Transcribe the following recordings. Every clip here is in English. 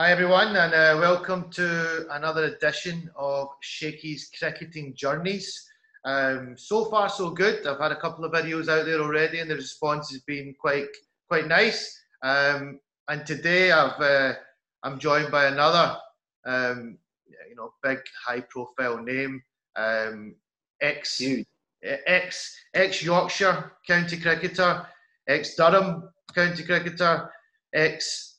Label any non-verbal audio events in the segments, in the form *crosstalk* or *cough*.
Hi everyone, and uh, welcome to another edition of Shakey's Cricketing Journeys. Um, so far, so good. I've had a couple of videos out there already, and the response has been quite quite nice. Um, and today, I've uh, I'm joined by another, um, you know, big high-profile name, um, ex ex ex Yorkshire county cricketer, ex Durham county cricketer, ex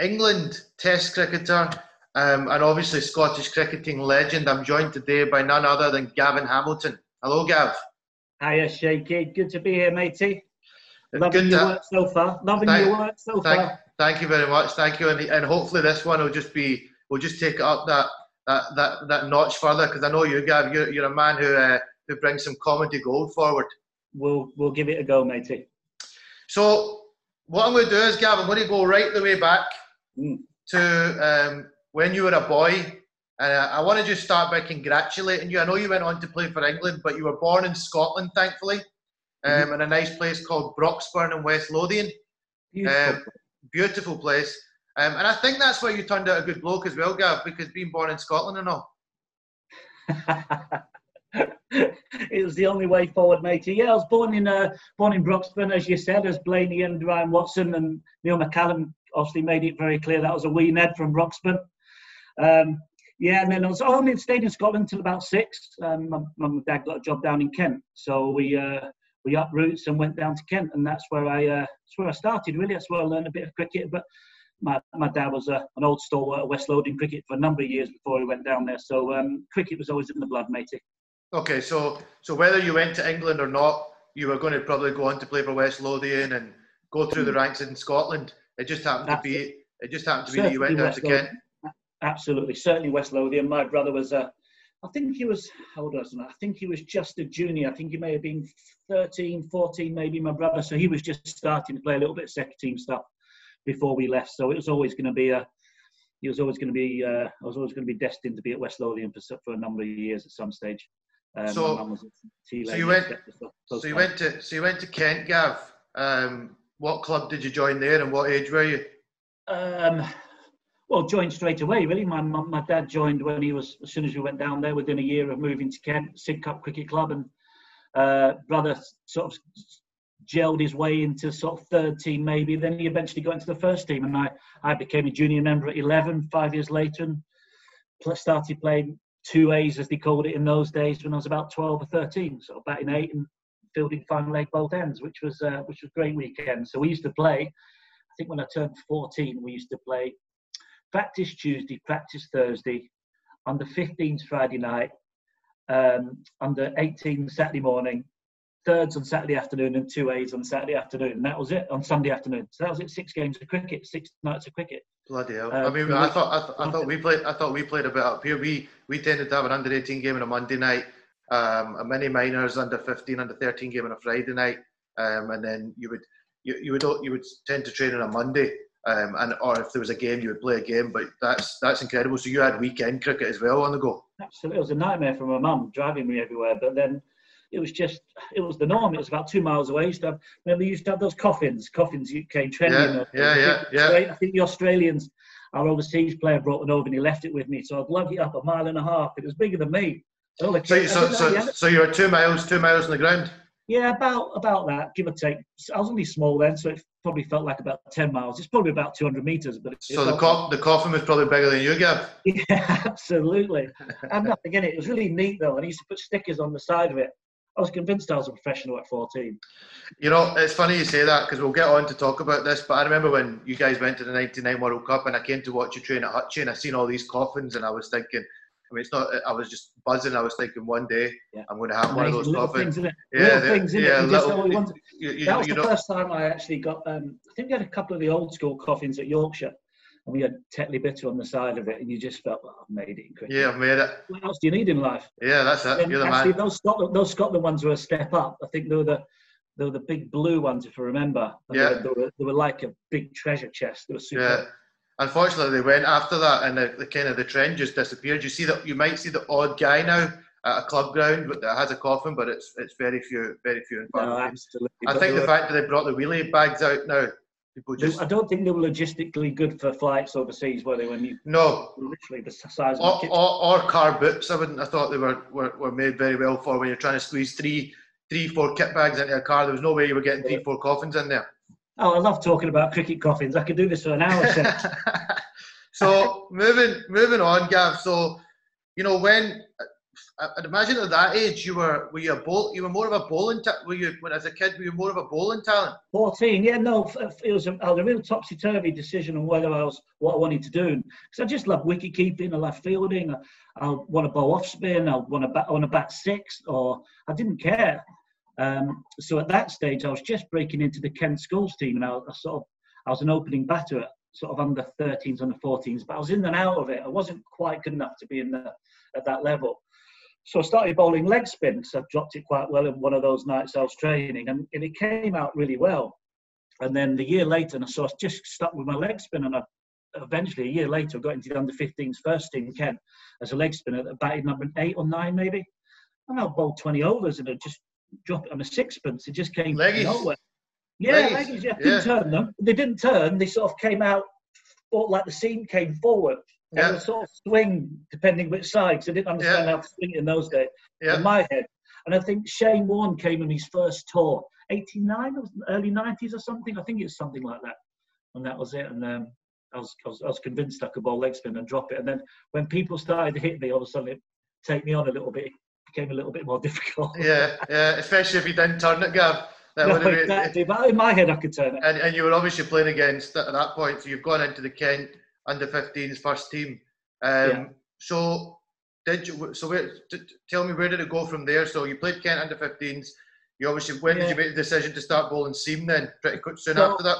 England Test cricketer, um, and obviously Scottish cricketing legend. I'm joined today by none other than Gavin Hamilton. Hello, Gav. Hiya, Shaky. Good to be here, matey. Loving Good your to, work so far. Loving thank, your work so thank, far. Thank you very much. Thank you, and, and hopefully this one will just be we'll just take it up that that that, that notch further because I know you, Gav. You're, you're a man who uh, who brings some comedy gold forward. We'll we'll give it a go, matey. So what I'm going to do is, Gav, I'm going to go right the way back to um, when you were a boy. And uh, I want to just start by congratulating you. I know you went on to play for England, but you were born in Scotland, thankfully, um, mm-hmm. in a nice place called Broxburn in West Lothian. Beautiful, um, beautiful place. Um, and I think that's why you turned out a good bloke as well, Gav, because being born in Scotland and all. *laughs* it was the only way forward, matey. Yeah, I was born in uh, born in Broxburn, as you said, as Blayney and Ryan Watson and Neil McCallum obviously made it very clear that was a wee Ned from Broxburn. Um, yeah, and then I was only stayed in Scotland until about six. Um, my mum and dad got a job down in Kent, so we uh, we up roots and went down to Kent, and that's where I uh, that's where I started. Really, that's where I learned a bit of cricket. But my, my dad was a, an old stalwart of West Lothian cricket for a number of years before he went down there. So um, cricket was always in the blood, matey. Okay, so so whether you went to England or not, you were going to probably go on to play for West Lothian and go through the mm. ranks in Scotland. It just happened to be. It just happened to be that you went down to Kent. Absolutely, certainly West Lothian. My brother was a. I think he was, how old was he? I think he was just a junior. I think he may have been 13, 14, maybe my brother. So he was just starting to play a little bit of second team stuff before we left. So it was always going to be a, he was always going to be, uh, I was always going to be destined to be at West Lothian for, for a number of years at some stage. Um, so, so you went, so you went to, so you went to Kent, Gav. Um, what club did you join there, and what age were you? Um, well, joined straight away. Really, my my dad joined when he was as soon as we went down there. Within a year of moving to Kent, Sidcup Cricket Club, and uh, brother sort of gelled his way into sort of third team maybe. Then he eventually got into the first team, and I I became a junior member at 11. Five years later, and started playing two A's as they called it in those days when I was about 12 or 13, sort of batting eight and fielding fine leg both ends, which was uh, which was great weekend. So we used to play. I think when I turned 14, we used to play practice Tuesday, practice Thursday, under 15s Friday night, um, under 18 Saturday morning, thirds on Saturday afternoon, and two A's on Saturday afternoon. And that was it on Sunday afternoon. So that was it. Six games of cricket, six nights of cricket. Bloody hell! Um, I mean, I thought I, th- I thought we played. I thought we played a bit up here. We we tended to have an under 18 game on a Monday night um, a mini minors under 15, under 13 game on a Friday night, um, and then you would you, you would you would tend to train on a Monday, um, and or if there was a game, you would play a game. But that's that's incredible. So you had weekend cricket as well on the go. Absolutely, it was a nightmare for my mum driving me everywhere. But then it was just it was the norm. It was about two miles away. used to have, remember, you used to have those coffins. Coffins came trending. Yeah, yeah, yeah, yeah. I think the Australians, our overseas player brought one over and he left it with me. So I'd lug it up a mile and a half. It was bigger than me. So, so, so, so you were two miles, two miles on the ground. Yeah, about about that, give or take. I was only small then, so it probably felt like about ten miles. It's probably about two hundred meters, but so the co- the coffin was probably bigger than you, Gav. *laughs* Yeah, absolutely. I'm nothing in it. It was really neat though, and he used to put stickers on the side of it. I was convinced I was a professional at 14. You know, it's funny you say that because we'll get on to talk about this. But I remember when you guys went to the '99 World Cup, and I came to watch you train at Hutchie, and I seen all these coffins, and I was thinking I mean, it's not. I was just buzzing. I was thinking one day yeah. I'm going to have one of those coffins. Things, yeah, things, yeah. Little, you, you, that was the know. first time I actually got. Um, I think we had a couple of the old school coffins at Yorkshire, and we had Tetley Bitter on the side of it, and you just felt, well, I've made it. Yeah, I've made it. What else do you need in life? Yeah, that's it. You're the actually, man. Those Scotland, those Scotland ones were a step up. I think they were the they were the big blue ones, if I remember. Yeah. They were, they were, they were like a big treasure chest. They were super. Yeah unfortunately they went after that and the, the, kind of the trend just disappeared you see that you might see the odd guy now at a club ground that has a coffin but it's it's very few very few and far no, absolutely. I think the fact that they brought the wheelie bags out now People just I don't think they were logistically good for flights overseas, were they? When you no. literally the size Or, the or, or car boots, I wouldn't have thought they were, were, were made very well for when you're trying to squeeze three, three, four kit bags into a car. There was no way you were getting three, four coffins in there. Oh, I love talking about cricket coffins. I could do this for an hour. *laughs* So moving moving on, Gav. So you know when I'd imagine at that age you were were you a bowl you were more of a bowling ta- were you when as a kid were you more of a bowling talent? 14, yeah, no, it was a, was a real topsy turvy decision on whether I was what I wanted to do. Because I just love wicket keeping, I love fielding, I, I want to bowl off spin, I want to bat, I want to bat six, or I didn't care. Um, so at that stage, I was just breaking into the Kent schools team, and I, I sort of I was an opening batter at sort of under 13s, under 14s, but I was in and out of it. I wasn't quite good enough to be in the, at that level. So I started bowling leg spin because I dropped it quite well in one of those nights I was training, and, and it came out really well. And then the year later, and so I just stuck with my leg spin, and I, eventually a year later, I got into the under 15s first team Kent as a leg spinner, that batted number eight or nine maybe. And I bowled 20 overs and I just dropped it on a sixpence. It just came Leggies. nowhere. Yeah, Leggies, leggies, yeah. Didn't yeah. turn them. They didn't turn. They sort of came out, thought like the seam came forward. And Yeah. they sort of swing depending which side. Because I didn't understand Yeah. how to swing it in those days Yeah. in my head. And I think Shane Warne came on his first tour, 89 or early 90s or something. I think it was something like that. And that was it. And um, I, was, I, was, I was convinced I could bowl leg spin and drop it. And then when people started to hit me, all of a sudden it take me on a little bit. Became a little bit more *laughs* difficult. Yeah, yeah, especially if you didn't turn it, Gav. That No, been, exactly. But in my head, I could turn it. and, and you were obviously playing against at that point, so you've gone into the Kent under 15s first team. Um, Yeah. So did you? So where, tell me where did it go from there? So you played Kent under 15s. You obviously when did you make the decision to start bowling seam? Then pretty quick soon So- after that.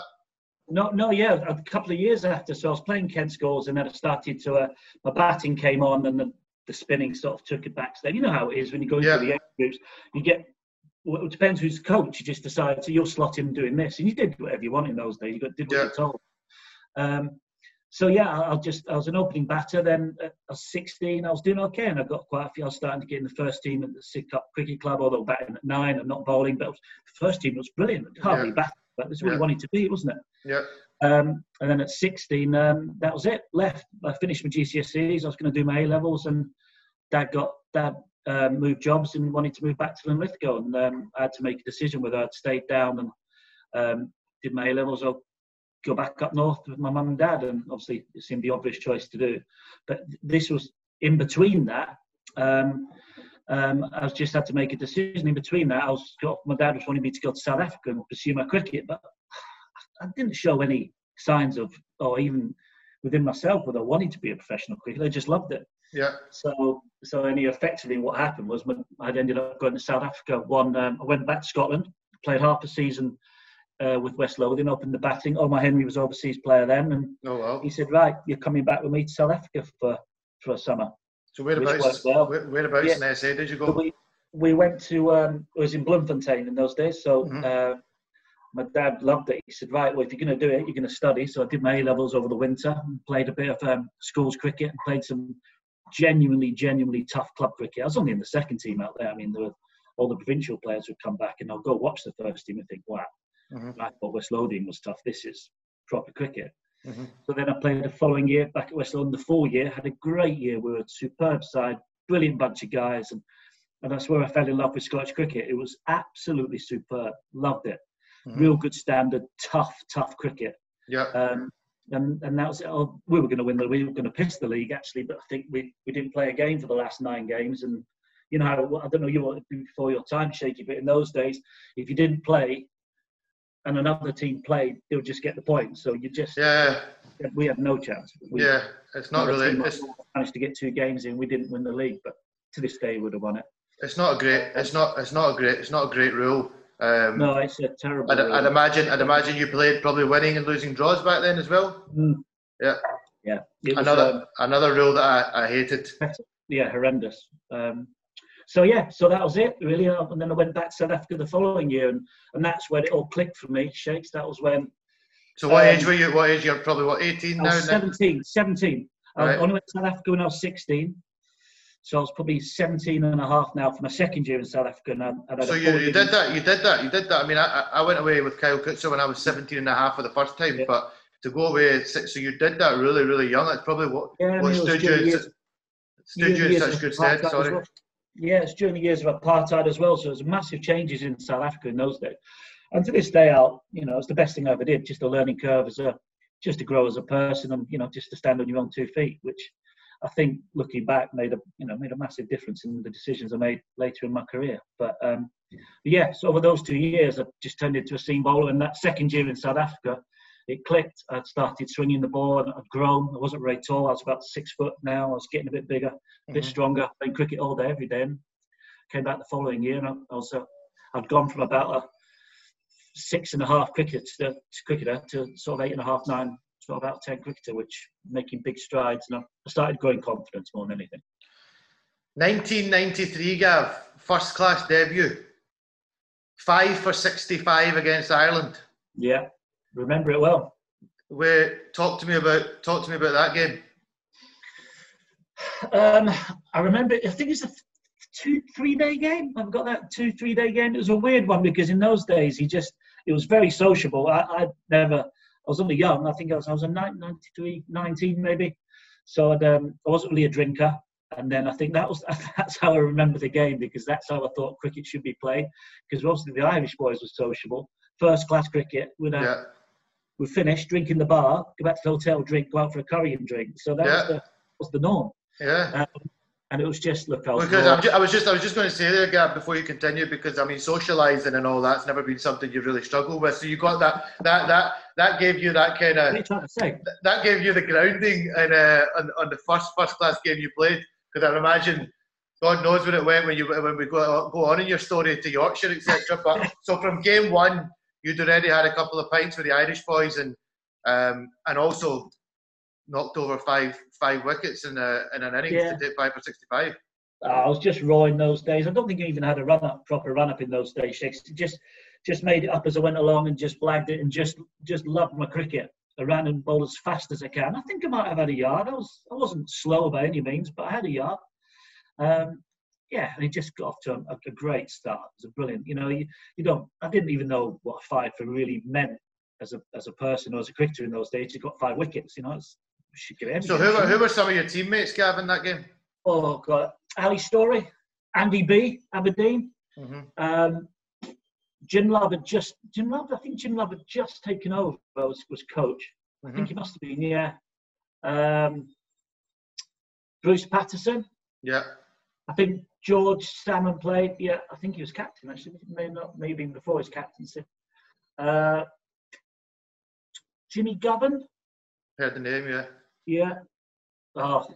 No, no, yeah, a couple of years after. So I was playing Kent schools, and then I started to. Uh, my batting came on, and the, the spinning sort of took it back. So you know how it is when you go into Yeah. the age groups. You get. Well, it depends who's coach. You just decide so you'll slot in doing this, and you did whatever you want in those days. You got did what Yeah. you're told. Um, so yeah, I- I'll just I was an opening batter. Then at I was 16, I was doing okay, and I got quite a few. I was starting to get in the first team at the Sidcup Cricket Club, although batting at nine and not bowling. But was, the first team was brilliant. Hardly Yeah. batting, but that's what Yeah. you wanted to be, wasn't it? Yeah, Um, and then at 16, um, that was it. Left. I finished my GCSEs. I was going to do my A levels, and Dad got Dad um, moved jobs and wanted to move back to Linlithgow, and um, I had to make a decision whether I'd stay down and um, did my A levels or go back up north with my mum and dad. And obviously, it seemed the obvious choice to do. But this was in between that. Um, um, I was just had to make a decision in between that. I was my dad was wanting me to go to South Africa and pursue my cricket, but I didn't show any signs of, or even within myself, whether I wanted to be a professional cricketer. I just loved it. yeah, So, so any effectively what happened was when I'd ended up going to South Africa. One, um, I went back to Scotland, played half a season uh, with West Lothian, opened the batting. Oh, my Henry was overseas player then, and oh well. he said, "Right, you're coming back with me to South Africa for for a summer." So whereabouts? well. Where, whereabouts Yeah. in SA did you So go? we we went to um, it was in Bloemfontein in those days. So Mhm. uh, my dad loved it. He said, "Right, well, if you're going to do it, you're going to study." So I did my A levels over the winter, and played a bit of um, schools cricket, and played some genuinely, genuinely tough club cricket. I was only in the second team out there. I mean, there were all the provincial players would come back, and I'll go watch the first team and think, "Wow, Mhm. I thought West Lothian was tough. This is proper cricket." Mhm. So then I played the following year back at West Lothian, the full year, had a great year. We were a superb side, brilliant bunch of guys. And, and that's where I fell in love with Scottish cricket. It was absolutely superb. Loved it. Mhm. Real good standard, tough, tough cricket. Yeah, Um, and, and that was it. Oh, we were going to win the we were going to piss the league actually, but I think we, we didn't play a game for the last nine games. And you know, I don't know you were before your time, Shaky, but in those days, if you didn't play and another team played, they would just get the point. So you just yeah, we had no chance. We, yeah. It's not really. It's, managed to get two games in. We didn't win the league, but to this day, we would have won it. it's not a great. It's not. It's not a great. It's not a great rule. Um, No, it's a terrible. I'd, I'd imagine. I'd imagine you played probably winning and losing draws back then as well. Mm. Yeah. yeah. It was, Another um, another rule that I, I hated. yeah, horrendous. Um, so yeah, so that was it really, Uh, and then I went back to South Africa the following year, and, and that's when it all clicked for me. Shakes. That was when So what Um, age were you? What age? You're probably what 18 I now. was then? 17. 17. I only went to South Africa when I was 16. So I was probably 17 and a half now for my second year in South Africa. And I, and so you, you did that, you did that, you did that. I mean, I, I went away with Kyle Coetzer when I was 17 and a half for the first time, yeah. but to go away, so you did that really, really young. That's probably what, yeah, what stood you, years, stood you in such good stead. Sorry. Well. Yeah, it's during the years of apartheid as well. So there's massive changes in South Africa in those days. And to this day, I'll, you know, it's the best thing I ever did. Just a learning curve as a, just to grow as a person and, you know, just to stand on your own two feet, which I think looking back made a you know made a massive difference in the decisions I made later in my career. But, um, yeah, so over those two years, I just turned into a seam bowler. And that second year in South Africa, it clicked. I'd started swinging the ball. And I'd grown. I wasn't very tall. I was about six foot now. I was getting a bit bigger, a bit mm-hmm. stronger. Playing cricket all day, every day. And came back the following year, and I, I was uh, I'd gone from about a six and a half cricket to, to cricketer to sort of eight and a half, nine sort of out 10 cricketer, which making big strides. And I started growing confidence more than anything. 1993, Gav, first class debut. Five for 65 against Ireland. Yeah, remember it well. Where talk to me about talk to me about that game. Um, I remember. I think it's a two three day game. I've got that two three day game. It was a weird one because in those days he just it was very sociable. I, I'd never was only young. I think I was, I was a 93, 19 maybe. So um, I wasn't really a drinker. And then I think that was *laughs* that's how I remember the game because that's how I thought cricket should be played. Because obviously the Irish boys were sociable, first class cricket. We'd, uh, yeah. we finished drinking the bar, go back to the hotel, drink, go out for a curry and drink. So that yeah. was, the, was the norm. Yeah. Um, and it was just look. I was, because just, I was just I was just going to say there, Gav, before you continue, because I mean socialising and all that's never been something you've really struggled with. So you got that that that that gave you that kind of that gave you the grounding and uh, on, on the first first class game you played. Because I imagine God knows when it went when you when we go go on in your story to Yorkshire etc. But *laughs* so from game one, you'd already had a couple of pints with the Irish boys and um, and also knocked over five five wickets in a in an innings yeah. to take five for sixty five. Oh, I was just raw in those days. I don't think I even had a run up, proper run up in those days. Shakes just just made it up as I went along and just blagged it and just just loved my cricket. I ran and bowled as fast as I can. I think I might have had a yard. I was I wasn't slow by any means, but I had a yard. Um, yeah, and it just got off to a, a, great start. It was a brilliant. You know, you, you don't. I didn't even know what a five for really meant as a as a person or as a cricketer in those days. You got five wickets. You know, it's so who were, who were some of your teammates, Gavin, that game? Oh God, Ali Storey, Andy B, Aberdeen. Mm-hmm. Um, Jim Love had just Jim Love. I think Jim Love had just taken over. Was was coach. Mm-hmm. I think he must have been. Yeah. Um, Bruce Patterson. Yeah. I think George Salmond played. Yeah, I think he was captain actually. Maybe not. Maybe before his captaincy. Uh, Jimmy Govan. Heard the name, yeah. Yeah. Oh,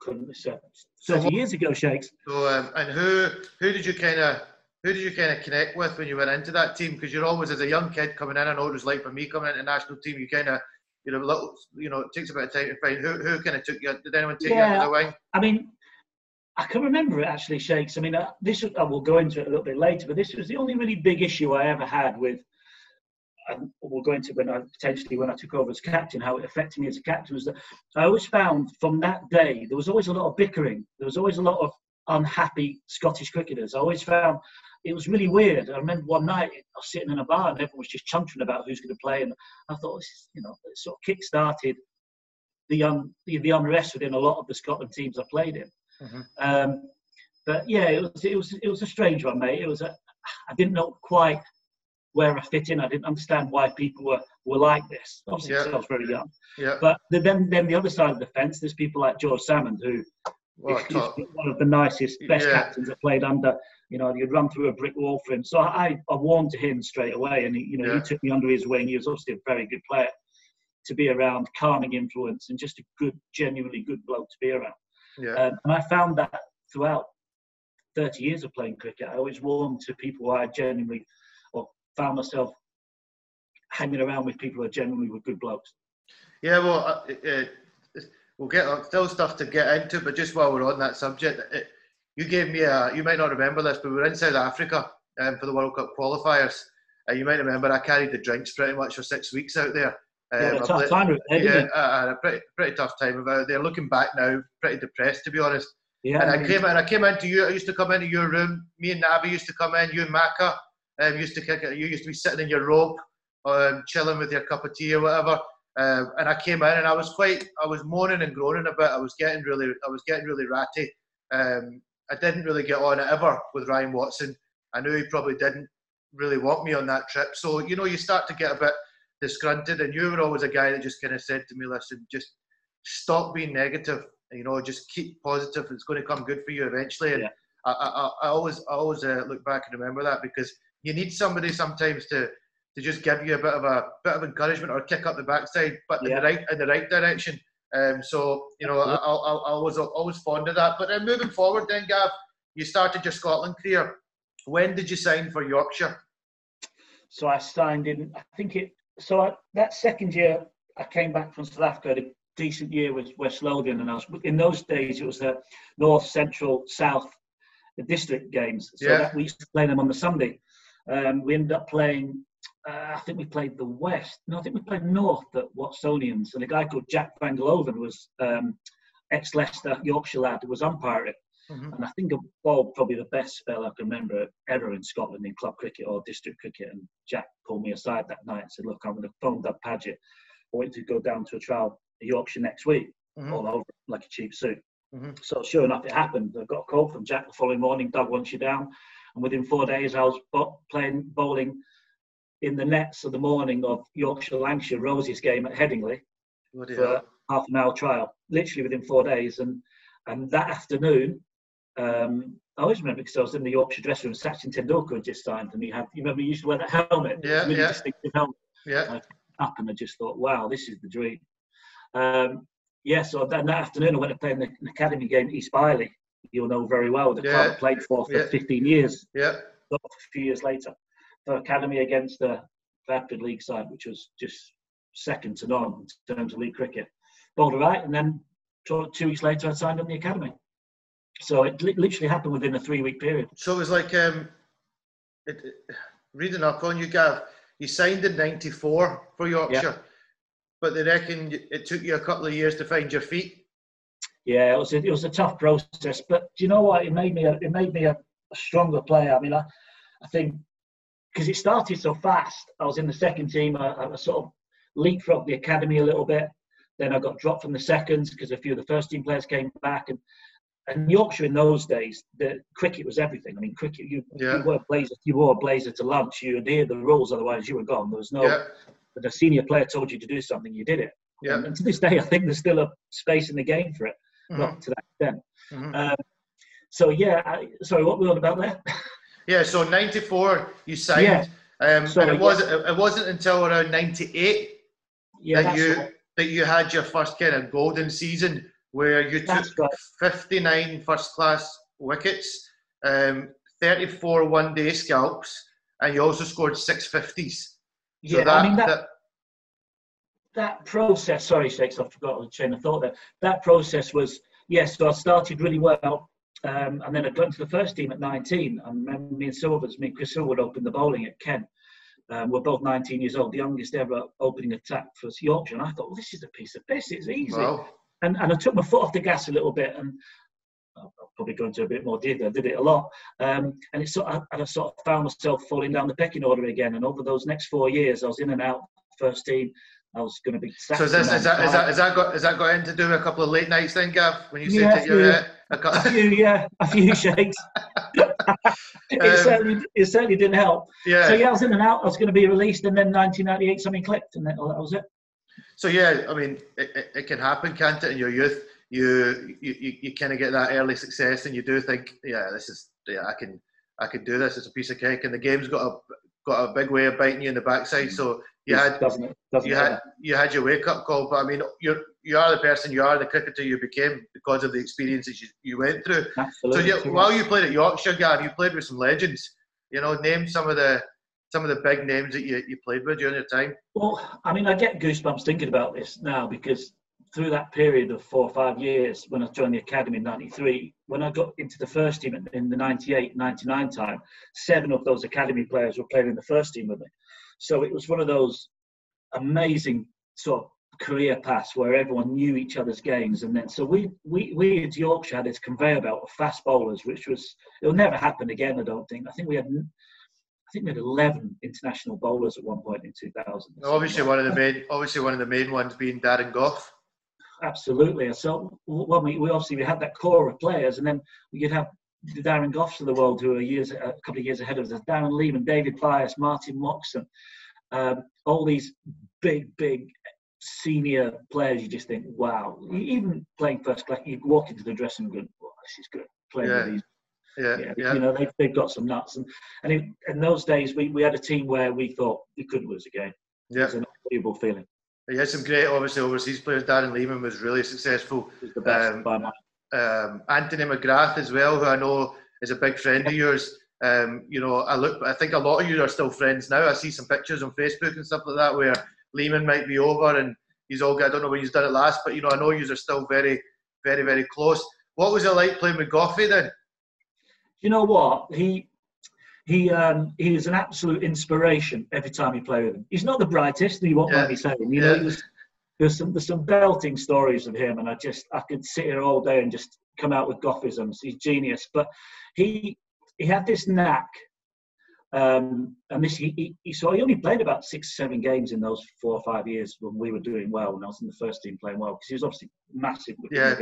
couldn't have said. Thirty years ago, Shakes. So, um, and who who did you kind of who did you kind of connect with when you went into that team? Because you're always as a young kid coming in. I know it was like for me coming into the national team. You kind of you know, little, you know, it takes a bit of time to find who who kind of took you. Did anyone take yeah, you under the wing? I mean, I can remember it actually, Shakes. I mean, uh, this I will go into it a little bit later, but this was the only really big issue I ever had with and we'll go into when I potentially when I took over as captain, how it affected me as a captain was that I always found from that day there was always a lot of bickering. There was always a lot of unhappy Scottish cricketers. I always found it was really weird. I remember one night I was sitting in a bar and everyone was just chuntering about who's going to play, and I thought, you know, it sort of kick-started the un, the, the unrest within a lot of the Scotland teams I played in. Mm-hmm. Um, but yeah, it was it was it was a strange one, mate. It was a I didn't know quite where I fit in. I didn't understand why people were, were like this. Obviously, yeah. I was very young. Yeah. But then, then the other side of the fence, there's people like George Salmond, who well, is, one of the nicest, best yeah. captains I played under. You know, you'd run through a brick wall for him. So I, I warmed to him straight away, and he, you know, yeah. he took me under his wing. He was obviously a very good player to be around, calming influence, and just a good, genuinely good bloke to be around. Yeah. Um, and I found that throughout 30 years of playing cricket, I always warmed to people who I genuinely found myself hanging around with people who are generally were good blokes. Yeah, well, uh, uh, we'll get uh, still stuff to get into, but just while we're on that subject, it, you gave me a. You might not remember this, but we were in South Africa um, for the World Cup qualifiers. Uh, you might remember I carried the drinks pretty much for six weeks out there. Um, yeah, a tough time, there, yeah, uh, a pretty, pretty tough time about there. Looking back now, pretty depressed to be honest. Yeah, and I, I came and I came into you. I used to come into your room. Me and Nabi used to come in. You and Maka um, used to kick it. You used to be sitting in your robe, um, chilling with your cup of tea or whatever. Um, and I came in and I was quite, I was moaning and groaning a bit. I was getting really, I was getting really ratty. Um, I didn't really get on ever with Ryan Watson. I knew he probably didn't really want me on that trip. So you know, you start to get a bit disgruntled, and you were always a guy that just kind of said to me, "Listen, just stop being negative. You know, just keep positive. It's going to come good for you eventually." And yeah. I, I, I, always, I always uh, look back and remember that because you need somebody sometimes to to just give you a bit of a bit of encouragement or kick up the backside, but yeah. in the right in the right direction. Um, so you know, I, I, I, was always fond of that. But then moving forward, then Gav, you started your Scotland career. When did you sign for Yorkshire? So I signed in. I think it. So I, that second year, I came back from South Africa. Had a decent year with West Lothian, and I was in those days. It was the North, Central, South, the district games. So yeah. that, we used to play them on the Sunday. Um, we ended up playing uh, I think we played the West. No, I think we played North at Watsonians, and a guy called Jack Van Geloven was um, ex Leicester Yorkshire lad who was umpiring. Mm-hmm. And I think of all probably the best spell I can remember ever in Scotland in club cricket or district cricket. And Jack pulled me aside that night and said, "Look, I'm going to phone Doug Padgett. I want to go down to a trial in Yorkshire next week, mm-hmm. all over like a cheap suit." Mm-hmm. So sure enough, it happened. I got a call from Jack the following morning. Doug wants you down, and within four days, I was playing bowling in the nets of the morning of Yorkshire Lancashire Roses game at Headingley for hell. half an hour trial, literally within four days. And and that afternoon, um, I always remember because I was in the Yorkshire dressing room. Sachin Tendulkar had just signed, and he had you remember he used to wear that helmet, yeah, really yeah. distinctive helmet. Yeah. Up and I just thought, wow, this is the dream. Um, yeah, so that, that afternoon I went to play in the, an academy game East Bailie. You'll know very well the yeah. club I played for for yeah. 15 years. Yeah. A few years later for Academy against the Bradford League side, which was just second to none in terms of league cricket. Bowled right, and then two weeks later, I signed on the academy. So it literally happened within a three-week period. So it was like um, it, it, reading up on you, Gav. You signed in '94 for Yorkshire, yeah. but they reckon it took you a couple of years to find your feet. Yeah, it was a, it was a tough process, but do you know what? It made me a, it made me a, a stronger player. I mean, I, I think because it started so fast. I was in the second team. I, I sort of leapfrogged the academy a little bit. Then I got dropped from the seconds because a few of the first team players came back. And, and Yorkshire in those days, the cricket was everything. I mean, cricket, you, yeah. you wore blazer, you wore a blazer to lunch. You adhered the rules, otherwise you were gone. There was no. Yeah. But a senior player told you to do something, you did it. Yeah. And to this day, I think there's still a space in the game for it, mm-hmm. not to that extent. Mm-hmm. Um, so yeah, I, sorry, what were we on about there? *laughs* Yeah, so '94 you signed, yeah. um, and it wasn't it wasn't until around '98 yeah, that you right. that you had your first kind of golden season where you took right. 59 first class wickets, um, 34 one day scalps, and you also scored six fifties. So yeah, that, I mean that, that, that process. Sorry, Shakes, I forgot the chain of thought there. That process was yes. So I started really well um, and then I got into the first team at 19. And me and Silvers, me and Chris Silver opened the bowling at Kent. Um, we're both 19 years old, the youngest ever opening attack for Yorkshire. And I thought, well, this is a piece of piss. It's easy. Wow. And, and I took my foot off the gas a little bit. And I'll probably go into a bit more detail. I did it a lot. Um, and it sort of, and I sort of found myself falling down the pecking order again. And over those next four years, I was in and out first team. I was going to be. So is, this, is that is that is that got is that got into do a couple of late nights then, Gav? When you yeah, said you're a, a few, yeah, a few *laughs* shakes. *laughs* it um, certainly it certainly didn't help. Yeah. So yeah, I was in and out. I was going to be released, and then 1998 something clicked, and then that was it. So yeah, I mean, it, it, it can happen, can't it? In your youth, you you you, you kind of get that early success, and you do think, yeah, this is yeah, I can I can do this. It's a piece of cake, and the game's got a got a big way of biting you in the backside. So you had doesn't doesn't you had you had your wake up call. But I mean, you're you are the person you are, the cricketer you became because of the experiences you, you went through. Absolutely. So you, while you played at Yorkshire, Gav, you played with some legends. You know, name some of the some of the big names that you, you played with during your time. Well, I mean, I get goosebumps thinking about this now because through that period of four or five years when I joined the academy in 93, when I got into the first team in the 98 99 time, seven of those academy players were playing in the first team with me. So it was one of those amazing sort of career paths where everyone knew each other's games, and then so we we we at Yorkshire had this conveyor belt of fast bowlers, which was it'll never happen again. I don't think. I think we had. I think we had 11 international bowlers at one point in 2000. Obviously, one of the main, obviously one of the main ones being Darren Gough. Absolutely. So when we, we obviously we had that core of players, and then we could have the Darren Goughs of the world who are years a couple of years ahead of us. Darren Lehmann, David Byas, Martin Moxon, um, all these big, big senior players. You just think, wow. Even playing first class, you walk into the dressing room, oh, this is good. Playing Yeah. with these Yeah, yeah, yeah. you know they've, they've got some nuts and and in, in those days we, we had a team where we thought we could lose a game it yeah. was an unbelievable feeling He had some great, obviously, overseas players. Darren Lehmann was really successful. was the best Um, by my um, Anthony McGrath as well, who I know is a big friend of yours. Um, you know, I look, I think a lot of you are still friends now. I see some pictures on Facebook and stuff like that where Lehmann might be over and he's all good. I don't know when he's done it last, but you know, I know you are still very, very, very close. What was it like playing with Goffey then? you know what he he um he is an absolute inspiration every time you play with him he's not the brightest you won't Yeah. mind me saying you know he was, there's some there's some belting stories of him and i just i could sit here all day and just come out with gothisms he's genius but he he had this knack um, and this he, he, so he only played about six seven games in those four or five years when we were doing well when I was in the first team playing well because he was obviously massive with Yeah.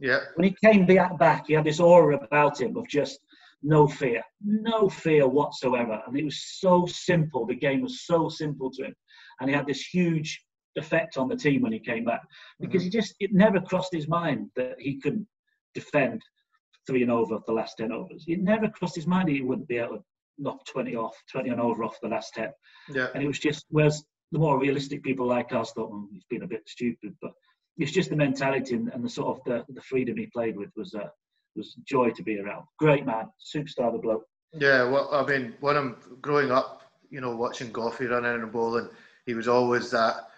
Yeah, when he came back, he had this aura about him of just no fear, no fear whatsoever. And it was so simple. The game was so simple to him. And he had this huge effect on the team when he came back because he just, it never crossed his mind that he couldn't defend three and over the last 10 overs. It never crossed his mind he wouldn't be able to knock 20 off, 20 and over off the last 10. yeah, And it was just, whereas the more realistic people like us thought, well, he's been a bit stupid, but it's just the mentality and, and the sort of the, the freedom he played with was uh, was joy to be around. Great man, superstar the bloke. yeah. Well, I mean, when I'm growing up, you know, watching Goffey running and bowling, he was always that.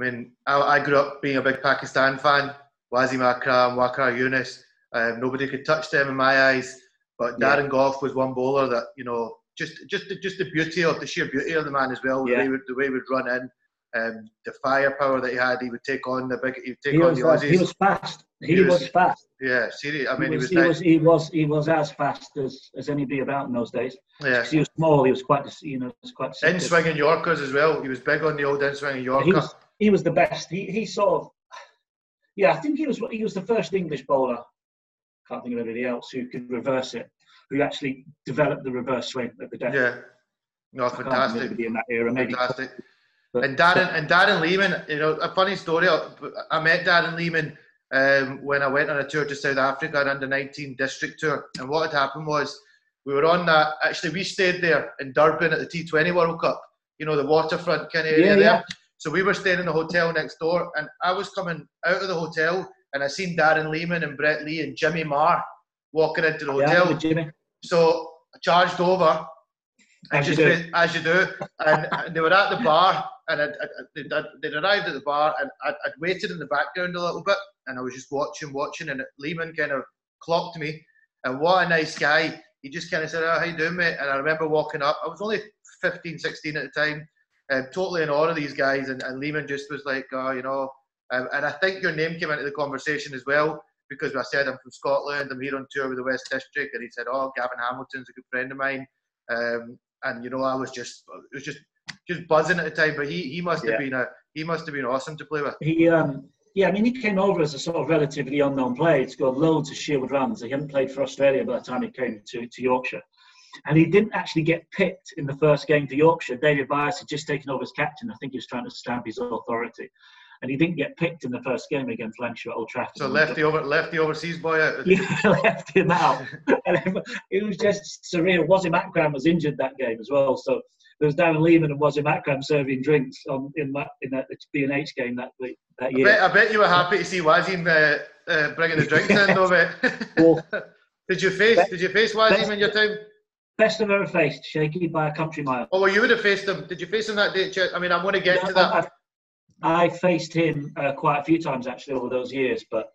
I mean, I, I grew up being a big Pakistan fan. Wasim Akram, Waqar Younis. Um, nobody could touch them in my eyes. But Yeah. Darren Gough was one bowler that you know, just just the- just the beauty of the sheer beauty of the man as well. The way he would, the way he would run in, um, the firepower that he had. He would take on the big. He would take He on was, the uh, Aussies. he was fast. He, He was- was, fast. yeah. I mean, he, was, he, was, he was he was as fast as, as anybody about in those days. yeah. He was small. He was quite you know was quite. In swinging Yorkers as well. He was big on the old in swinging Yorker. He was the best. He he sort of yeah. I think he was he was the first English bowler. Can't think of anybody else who could reverse it. Who actually developed the reverse swing at the death. yeah. No, I can't think of fantastic. in that era. Maybe Fantastic. but- And Darren and Darren Lehmann, you know, a funny story. I met Darren Lehmann um, when I went on a tour to South Africa, an under 19 district tour. And what had happened was we were on that. Actually, we stayed there in Durban at the T20 World Cup. You know, the waterfront kind of area Yeah, there. Yeah. So we were staying in the hotel next door, and I was coming out of the hotel, and I seen Darren Lehmann and Brett Lee and Jimmy Maher walking into the hotel. with Jimmy. So I charged over, As you do. as you do, and, and *laughs* they were at the bar, and I'd, I'd, they'd, I'd- they'd arrived at the bar, and I'd, I'd waited in the background a little bit, and I was just watching, watching, and Lehmann kind of clocked me, and what a nice guy. He just kind of said, "Oh, how you doing, mate?" And I remember walking up. I was only 15, 16 at the time, um, totally in awe of these guys, and, and Lehmann just was like, "Oh, you know," um, and I think your name came into the conversation as well because I said I'm from Scotland. I'm here on tour with the West District, and he said, "Oh, Gavin Hamilton's a good friend of mine." Um, and you know, I was just, it was just, just buzzing at the time. But he, he must have Yeah. been a, he must have been awesome to play with. He, um, yeah, I mean, he came over as a sort of relatively unknown player. He scored loads of Sherwood runs. He hadn't played for Australia by the time he came to, to Yorkshire. And he didn't actually get picked in the first game for Yorkshire. David Byas had just taken over as captain. I think he was trying to stamp his authority. And he didn't get picked in the first game against Lancashire at Old Trafford. So left the over, left the overseas boy out. *laughs* Yeah, left him out. *laughs* and it was just surreal. Wasim Akram was injured that game as well. So there was Darren Lehmann and Wasim Akram serving drinks on, in that in that B&H game that week, that I year. bet, I bet you were happy to see Wasim uh, uh, bringing the drinks in, though, mate. *laughs* Well, did you face, did you face Wasim in your time? Best I've ever faced, shaky by a country mile. Oh, well, you would have faced him. Did you face him that day? I mean, I'm going to get to that. I, I faced him uh, quite a few times actually over those years, but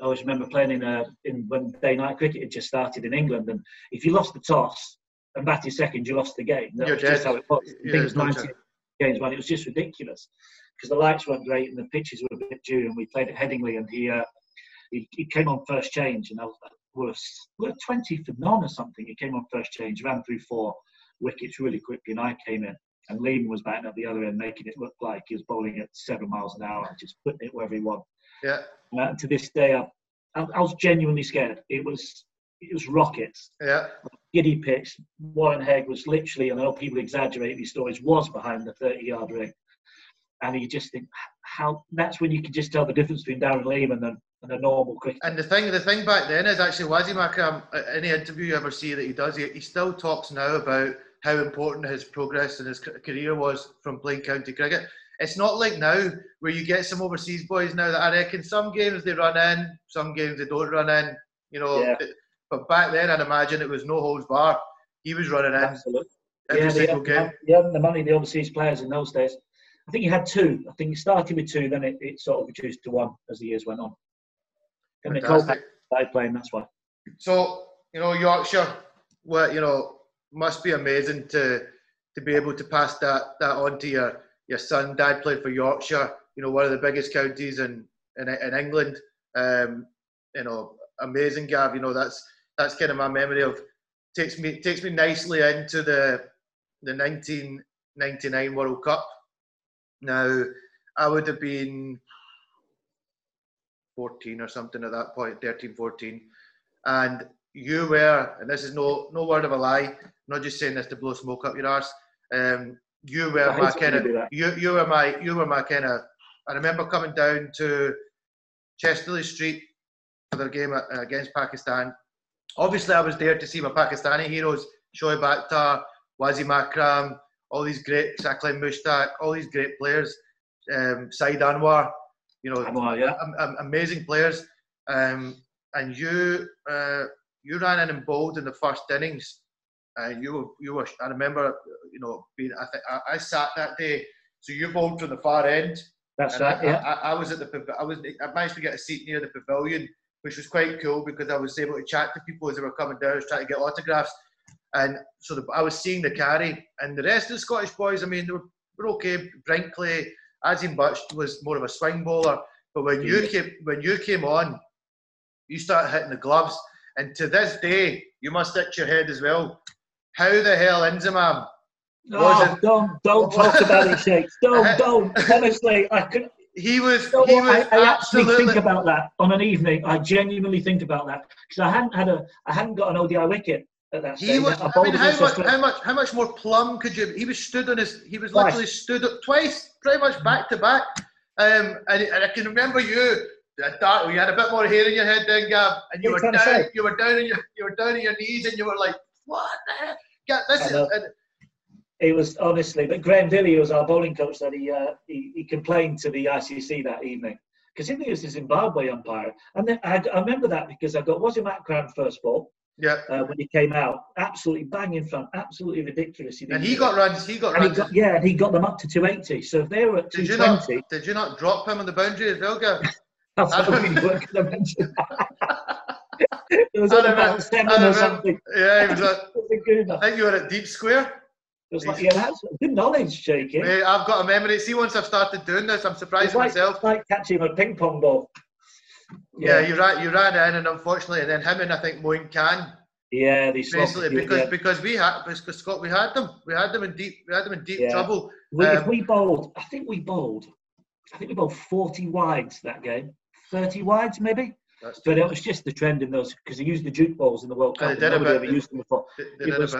I always remember playing in, uh, in when day night cricket had just started in England, and if you lost the toss and batted second, you lost the game. That You're was just how it was. I Yeah, think it was 90, games when it was just ridiculous because the lights weren't great and the pitches were a bit due, and we played at Headingley, and he uh, he, he, came on first change, and I was we're, we're 20 for none or something. He came on first change, ran through four wickets really quickly, and I came in. And Lehmann was batting at the other end, making it look like he was bowling at seven miles an hour, just putting it wherever he wanted. Yeah. Uh, and to this day, I, I, was genuinely scared. It was it was rockets. Yeah. Giddy pitch. Warren Haig was literally, and I know people exaggerate these stories, was behind the 30 yard ring. And you just think how that's when you can just tell the difference between Darren Lehmann and, and a normal cricketer. And the thing, the thing back then is actually Wasim um, Akram. Any interview you ever see that he does, he, he still talks now about how important his progress in his career was from playing county cricket. It's not like now where you get some overseas boys now that I reckon some games they run in, some games they don't run in. You know, yeah. but back then I'd imagine it was no holds bar. He was running in Absolutely. every yeah, single game. Yeah, the money the overseas players in those days. I think he had two. I think you started with two, then it, it sort of reduced to one as the years went on. And the Nicole started playing, that's why. So, you know, Yorkshire, well, you know, must be amazing to to be able to pass that that on to your your son. Dad played for Yorkshire, you know, one of the biggest counties in in, in England. Um, you know, amazing, Gav. You know, that's that's kind of my memory of takes me takes me nicely into the the 1999 World Cup. Now, I would have been 14 or something at that point, 13, 14, and you were, and this is no no word of a lie, not just saying this to blow smoke up your arse. Um, you were my kind of you you were my you were my kind of. I remember coming down to Chester-le-Street for their game against Pakistan. Obviously, I was there to see my Pakistani heroes, Shoaib Akhtar, Wasim Akram, all these great Saqlain Mushtaq, all these great players, um, Saeed Anwar, you know, Anwar, yeah. amazing players. Um, and you uh, you ran in and bowled in the first innings and you were, you were. I remember, you know, being. I think I, I sat that day. So you bowled from the far end. That's right. I, yeah. I, I, was at the. I was. I managed to get a seat near the pavilion, which was quite cool because I was able to chat to people as they were coming down, I was trying to get autographs, and so the, I was seeing the carry, and the rest of the Scottish boys. I mean, they were, were okay. Brinkley, Asim Butt was more of a swing bowler, but when you came when you came on, you start hitting the gloves, and to this day, you must itch your head as well how the hell Inzamam? Oh, don't don't talk about it, Shakes. Don't *laughs* don't. Honestly, I could. He was. he was I, I actually think about that on an evening. I genuinely think about that because I hadn't had a I hadn't got an ODI wicket at that stage. He was. I mean, how much, how much how much more plum could you? He was stood on his. He was literally twice. stood up twice, pretty much back to back. Um, and, and I can remember you you had a bit more hair in your head then, Gav, and you were down, you were down on your, you were down on your knees, and you were like, what the? Yeah, this is. it was honestly, but Graham Dilley was our bowling coach that he, uh, he, he complained to the ICC that evening because he was a Zimbabwe umpire, and then I, I, remember that because I got Wasim Akram first ball. Yeah. Uh, when he came out, absolutely banging front, absolutely ridiculous. He and he got runs. He got and runs. He got, yeah, and he got them up to 280. So if they were at did 220, you not, did you not drop him on the boundary as well, Gav? *laughs* That's what we were going to mention. *laughs* it was at about seven or something. Yeah, *laughs* it was at, good enough. I think you were at Deep Square. It was like, yeah, that's good knowledge, Jakey. Mate, I've got a memory. See, once I've started doing this, I'm surprised like, myself. It's like catching a ping pong ball. Yeah, yeah you ran, you ran in, and unfortunately, and then him and I think Moin Khan. Yeah, they basically because yeah. because we had because Scott we had them we had them in deep we had them in deep yeah. trouble. We, um, we bowled, I think we bowled, I think we bowled 40 wides that game, 30 wides maybe. That's but it was just the trend in those because he used the Duke balls in the World Cup. They did nobody ever used them before. They, they was,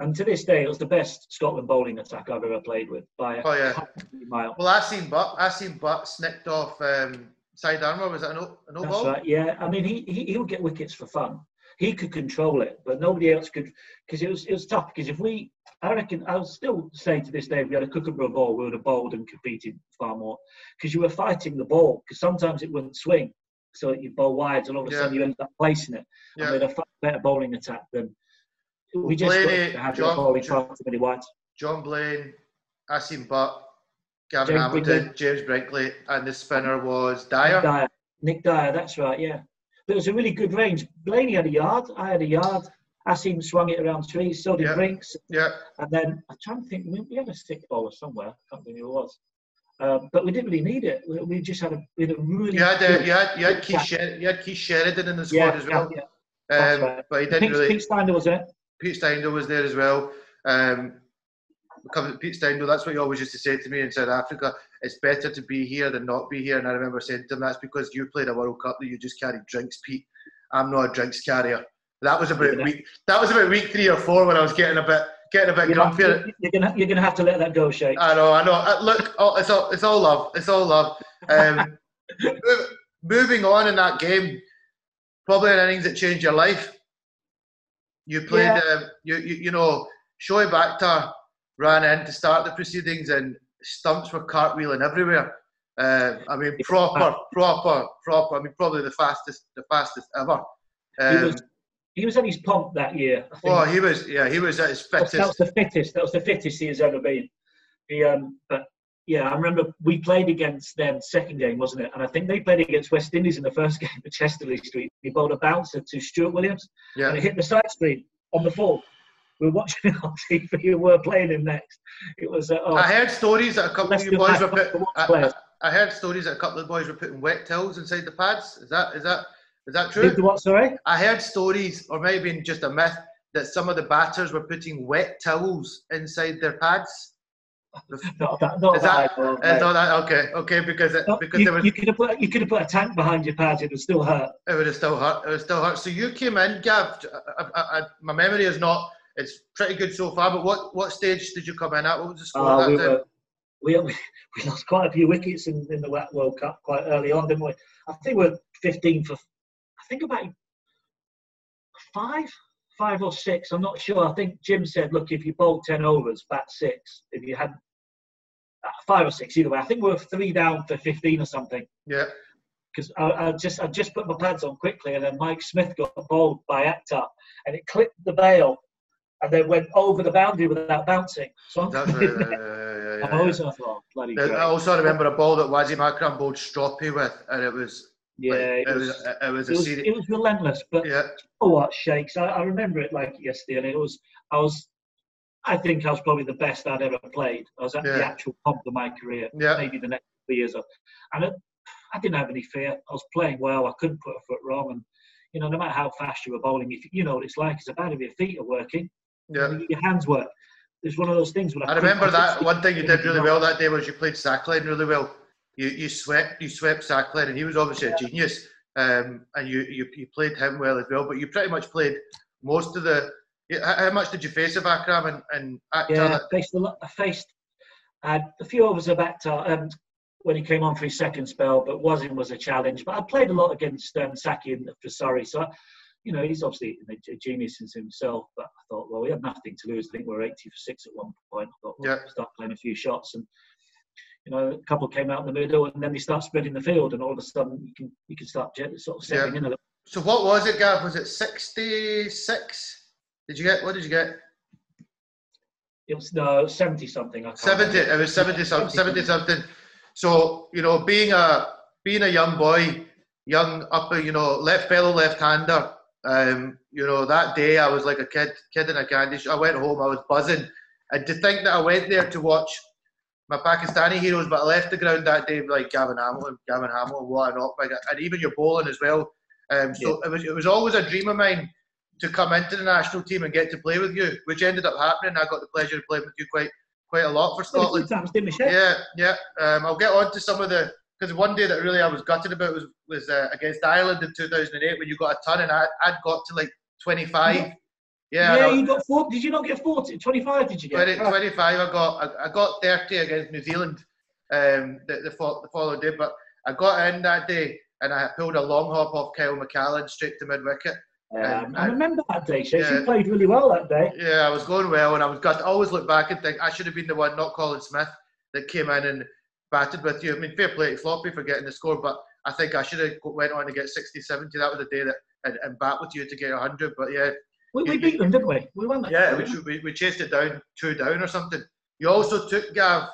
and to this day, it was the best Scotland bowling attack I've ever played with by oh, yeah. mile. Well, I seen but I seen Butt snicked off um, side armour. Was that an, o- an That's right. Yeah, I mean, he, he he would get wickets for fun. He could control it, but nobody else could because it was it was tough. Because if we, I reckon, I'll still say to this day, if we had a Kookaburra ball, we would have bowled and competed far more because you were fighting the ball. Because sometimes it wouldn't swing, so you bowl wide, and all of a yeah. sudden you end up placing it. Yeah. And with a better bowling attack than we just Blaney, have John, bowling John, far too many wides. John Blain, Asim Butt, Gavin James Hamilton, Brinkley. James Brinkley, and the spinner was Dyer. Nick Dyer. Nick Dyer, that's right, yeah. But it was a really good range. Blaney had a yard, I had a yard. Asim swung it around trees, so did Yeah. Brinks. Yeah. And then I'm trying to think, we had a stick bowler somewhere. I can't think who it was. Um, but we didn't really need it. We, we just had a, we had a really. You had uh, you had you had Keith Sher- you had Keith Sheridan in the squad yeah, as well. yeah. Um, right. but he didn't Pete, really. Pete Steindl was it. Pete Steindl was there as well. Um, coming to Pete Steindl, that's what he always used to say to me in South Africa. It's better to be here than not be here. And I remember saying to him, "That's because you played a World Cup that you just carried drinks, Pete. I'm not a drinks carrier." That was about week. That was about week three or four when I was getting a bit getting a bit grumpier. you're gonna you're gonna have to let that go, Shake. I know, I know. Uh, look, oh, it's all it's all love. It's all love. Um, *laughs* mov- moving on in that game, probably an innings that changed your life. You played, Yeah. um, you, you you know, Shoaib Akhtar ran in to start the proceedings, and stumps were cartwheeling everywhere. Uh, I mean, proper, proper, proper. I mean, probably the fastest, the fastest ever. he Um, was he was at his pomp that year. I think. oh, he was, yeah, he was at his fittest. that was the fittest. That was the fittest he has ever been. He, um, but yeah, I remember we played against them second game, wasn't it? And I think they played against West Indies in the first *laughs* game at Chester-le-Street. He bowled a bouncer to Stuart Williams, and Yeah, it hit the side screen on the full. We were watching it on TV. We were playing him next. It was uh, oh, I heard stories that a couple of you boys were put, Watch I. I, heard stories that a couple of boys were putting wet towels inside the pads. Is that is that is that did true? what? Sorry. I heard stories, or maybe just a myth, that some of the batters were putting wet towels inside their pads. *laughs* Not that. Not Is that. that- Uh, that okay, okay, because it, No, because you, there was you could have put you could have put a tank behind your pads. It would still hurt. it would have still hurt. It would still hurt. So you came in, Gav. I, I, I, my memory is not. It's pretty good so far. But what what stage did you come in at? What was the score Uh, we, were, we, *laughs* we lost quite a few wickets in, in the World Cup quite early on, didn't we? I think we we're 15 for, I think about five, five or six. I'm not sure. I think Jim said, look, if you bowl 10 overs, bat six. If you had uh, five or six, either way. I think we were three down for 15 or something. Yeah, Because I, I just I just put my pads on quickly, and then Mike Smith got bowled by Akhtar, and it clipped the bail, and then went over the boundary without bouncing. So I'm that's right. Yeah, yeah, yeah, yeah, *laughs* I yeah. always thought, oh, bloody I also remember a ball that Wasim Akram bowled Stroppy with, and it was Yeah, like, it, was, it was it, a was, it was relentless. But Yeah, oh, what shakes! I, I remember it like yesterday, and it was I was, I think I was probably the best I'd ever played. I was at the actual pomp of my career, yeah, maybe the next three years. Of, and it, I didn't have any fear. I was playing well. I couldn't put a foot wrong, and you know, no matter how fast you were bowling, if you know what it's like, it's about if your feet are working, yeah. your hands work. It's one of those things. I, I remember that one thing you did really well that day was you played Saqlain really well. You you swept you swept Saqlain, and he was obviously a genius. Um, and you, you you played him well as well. But you pretty much played most of the. How much did you face of Akram and and Akhtar? Yeah, I faced a lot. I faced I had a few overs of Akhtar um, when he came on for his second spell, but Wasim was a challenge. But I played a lot against um, Saki and for Surrey, so you know he's obviously a genius in himself. But I thought, well, we had nothing to lose. I think we were 80 for six at one point. I thought, well, Yeah. start playing a few shots, and you know, a couple came out in the middle, and then they start spreading the field, and all of a sudden you can you can start sort of settling in a little. So what was it, Gav? Was it sixty six? Did you get what did you get? It was no 70 something. I can't 70 remember. it was 70 something 70 something. something so you know being a being a young boy young upper you know left fellow left-hander um you know that day i was like a kid kid in a candy shop i went home i was buzzing and to think that i went there to watch my pakistani heroes but i left the ground that day like gavin hamilton gavin hamilton what an op and even your bowling as well um so it was it was always a dream of mine to come into the national team and get to play with you which ended up happening i got the pleasure of playing with you quite quite a lot for Scotland. Times, didn't we, Shep? Yeah, yeah. Um, I'll get on to some of the because one day that really I was gutted about was was uh, against Ireland in 2008 when you got a ton and I, I'd got to like 25. Yeah, Yeah, I- you got four. Did you not get 40? 25 did you get? 20, 25. I got I, I got 30 against New Zealand um, the, the, the following day, but I got in that day and I pulled a long hop off Kyle McCallan straight to mid wicket. Um, I remember that day, Shep. Yeah. You played really well that day. Yeah, I was going well, and I was got. I always look back and think I should have been the one, not Colin Smith, that came in and batted with you. I mean, fair play to Floppy for getting the score, but I think I should have went on to get 60, 70. That was the day that and, and bat with you to get 100. But yeah, We, we You- beat them, didn't we? We won that. yeah, we, we, we chased it down two down or something. You also took Gav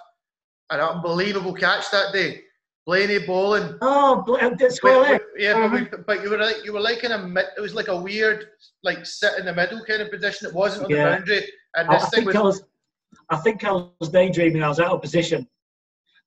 an unbelievable catch that day. Blaney bowling. Oh, uh, that's well, yeah, but, we, uh-huh. but you were like you were like in a it was like a weird like sit in the middle kind of position. It wasn't on yeah. the boundary, and this I, thing was, I was. I think I was daydreaming. I was out of position.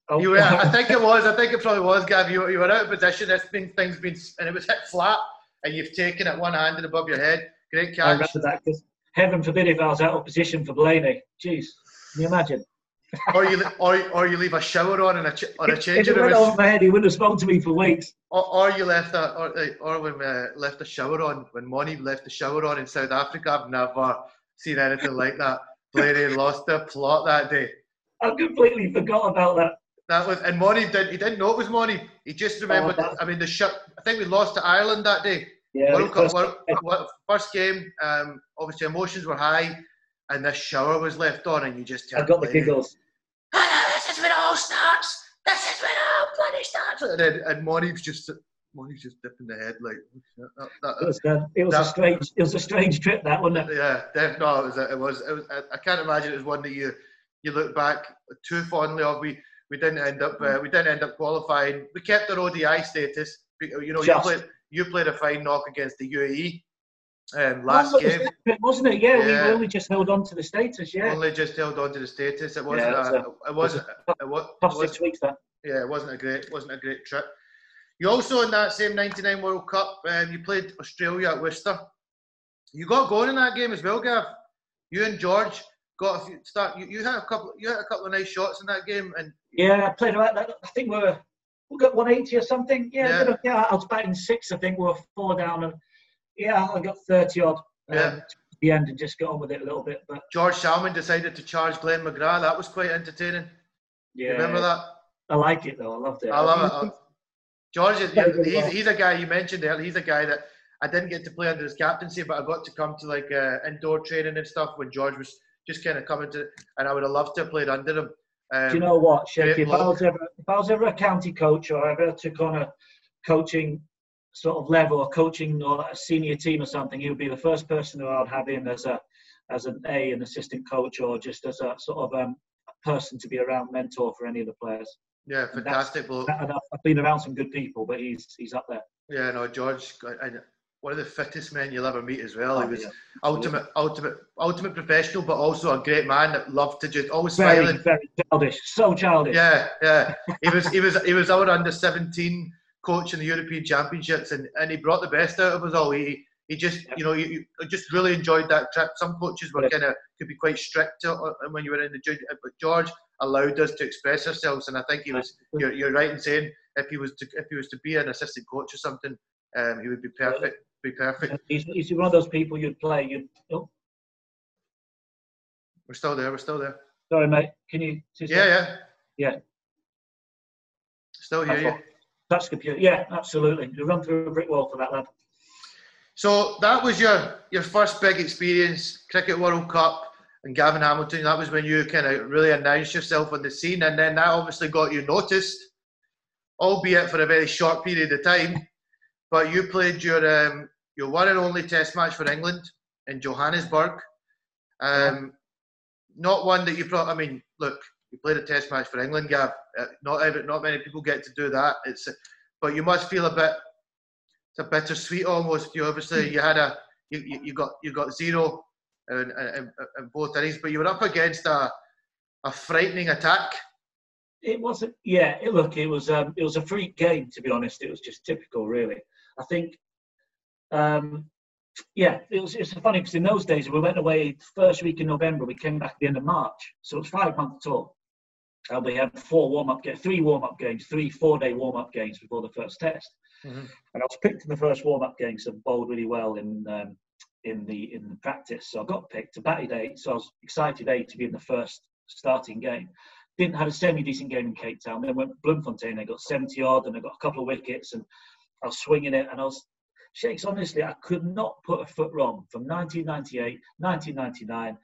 Oh. You were, I think it was. I think it probably was, Gav. You, you were out of position. This been things been, and it was hit flat, and you've taken it one handed above your head. Great catch. I remember that because heaven forbid if I was out of position for Blaney. Jeez, can you imagine? *laughs* or you or, or you leave a shower on and a ch- or a change if it went off my head, he wouldn't have spoken to me for weeks. Or, or you left a or, or when uh, left a shower on when Moni left the shower on in South Africa. I've never seen anything like that. Blaney *laughs* lost the plot that day. I completely forgot about that. That was and Moni didn't he didn't know it was Moni. He just remembered. Oh, I mean the shot. I think we lost to Ireland that day. Yeah, World Cup, World, first game. Um, obviously emotions were high and this shower was left on, and you just I got the giggles. this is when it all starts. This is when it all bloody starts. And then and Monique's just Monique's just dipping the head like. That, that, it was, uh, it was that, a strange. It was a strange trip, that wasn't it? Yeah, definitely. No, it was. It was. It was. I can't imagine it was one that you you look back too fondly of. We we didn't end up uh, we didn't end up qualifying. We kept our ODI status. You know, just. you played you played a fine knock against the UAE um, last well, game. wasn't it? Yeah, yeah, we only just held on to the status. Yeah, only just held on to the status. It wasn't. Yeah, a, a, it wasn't. It was. Tough six weeks. That. Yeah, it wasn't a great. wasn't a great trip. You also in that same '99 World Cup, um, you played Australia at Worcester. You got going in that game as well, Gav. You and George got a few start. You, you had a couple. You had a couple of nice shots in that game, and yeah, I played right. I think we were we got 180 or something. Yeah, yeah. yeah I was batting six. I think we were four down, and yeah, I got 30 odd. Um, yeah. the end and just got on with it a little bit. But George Salmond decided to charge Glenn McGrath. That was quite entertaining. Yeah. Remember that? I like it though. I loved it. I love it. George, is, *laughs* he's, he's a guy you mentioned there. He's a guy that I didn't get to play under his captaincy, but I got to come to like uh, indoor training and stuff when George was just kind of coming to, and I would have loved to have played under him. Um, Do you know what, Shaky? If I was ever, if I was ever a county coach or ever took on a coaching sort of level or coaching or a senior team or something, he would be the first person who I'd have in as a as an A, an assistant coach, or just as a sort of um, person to be around, mentor for any of the players. Yeah, fantastic. Well, I've been around some good people, but he's he's up there. Yeah, no, George, one of the fittest men you'll ever meet as well. Oh, he was yeah. ultimate, ultimate, ultimate professional, but also a great man that loved to just always very, smiling. Very childish, so childish. Yeah, yeah. he was, he was, he was our under seventeen coach in the European Championships, and, and he brought the best out of us all. He he just you know you, you just really enjoyed that trip. Some coaches were kind of could be quite strict when you were in the junior, but George allowed us to express ourselves, and I think he was. You're, you're right in saying if he was to if he was to be an assistant coach or something, um, he would be perfect. Be perfect. He's, he's one of those people you'd play. You'd. Oh. We're still there. We're still there. Sorry, mate. Can you? Yeah, yeah. Yeah. Still hear you. That's computer. Yeah, absolutely. You run through a brick wall for that lad. So that was your your first big experience, Cricket World Cup and Gavin Hamilton. That was when you kind of really announced yourself on the scene, and then that obviously got you noticed, albeit for a very short period of time. But you played your um, your one and only Test match for England in Johannesburg. Um, not one that you probably. I mean, look, you played a Test match for England. Uh, not every, not many people get to do that. It's, but you must feel a bit. It's a bittersweet almost. You obviously you had a you, you, got you got zero in, both innings, but you were up against a a frightening attack. It wasn't. Yeah, it, look, it was um, it was a freak game to be honest. It was just typical, really. I think. Um, yeah, it was. It's funny because in those days we went away first week in November. We came back at the end of March, so it was five month tour. And we had four warm up games, three warm up games, three four day warm up games before the first test. Mm-hmm. And I was picked in the first warm up games and bowled really well in um, in the in the practice. So I got picked to batted eight. So I was excited a to be in the first starting game. Didn't have a semi decent game in Cape Town. Then went Bloemfontein. I got 70 odd and I got a couple of wickets and I was swinging it and I was Shakes, honestly, I could not put a foot wrong from 1998, 1999.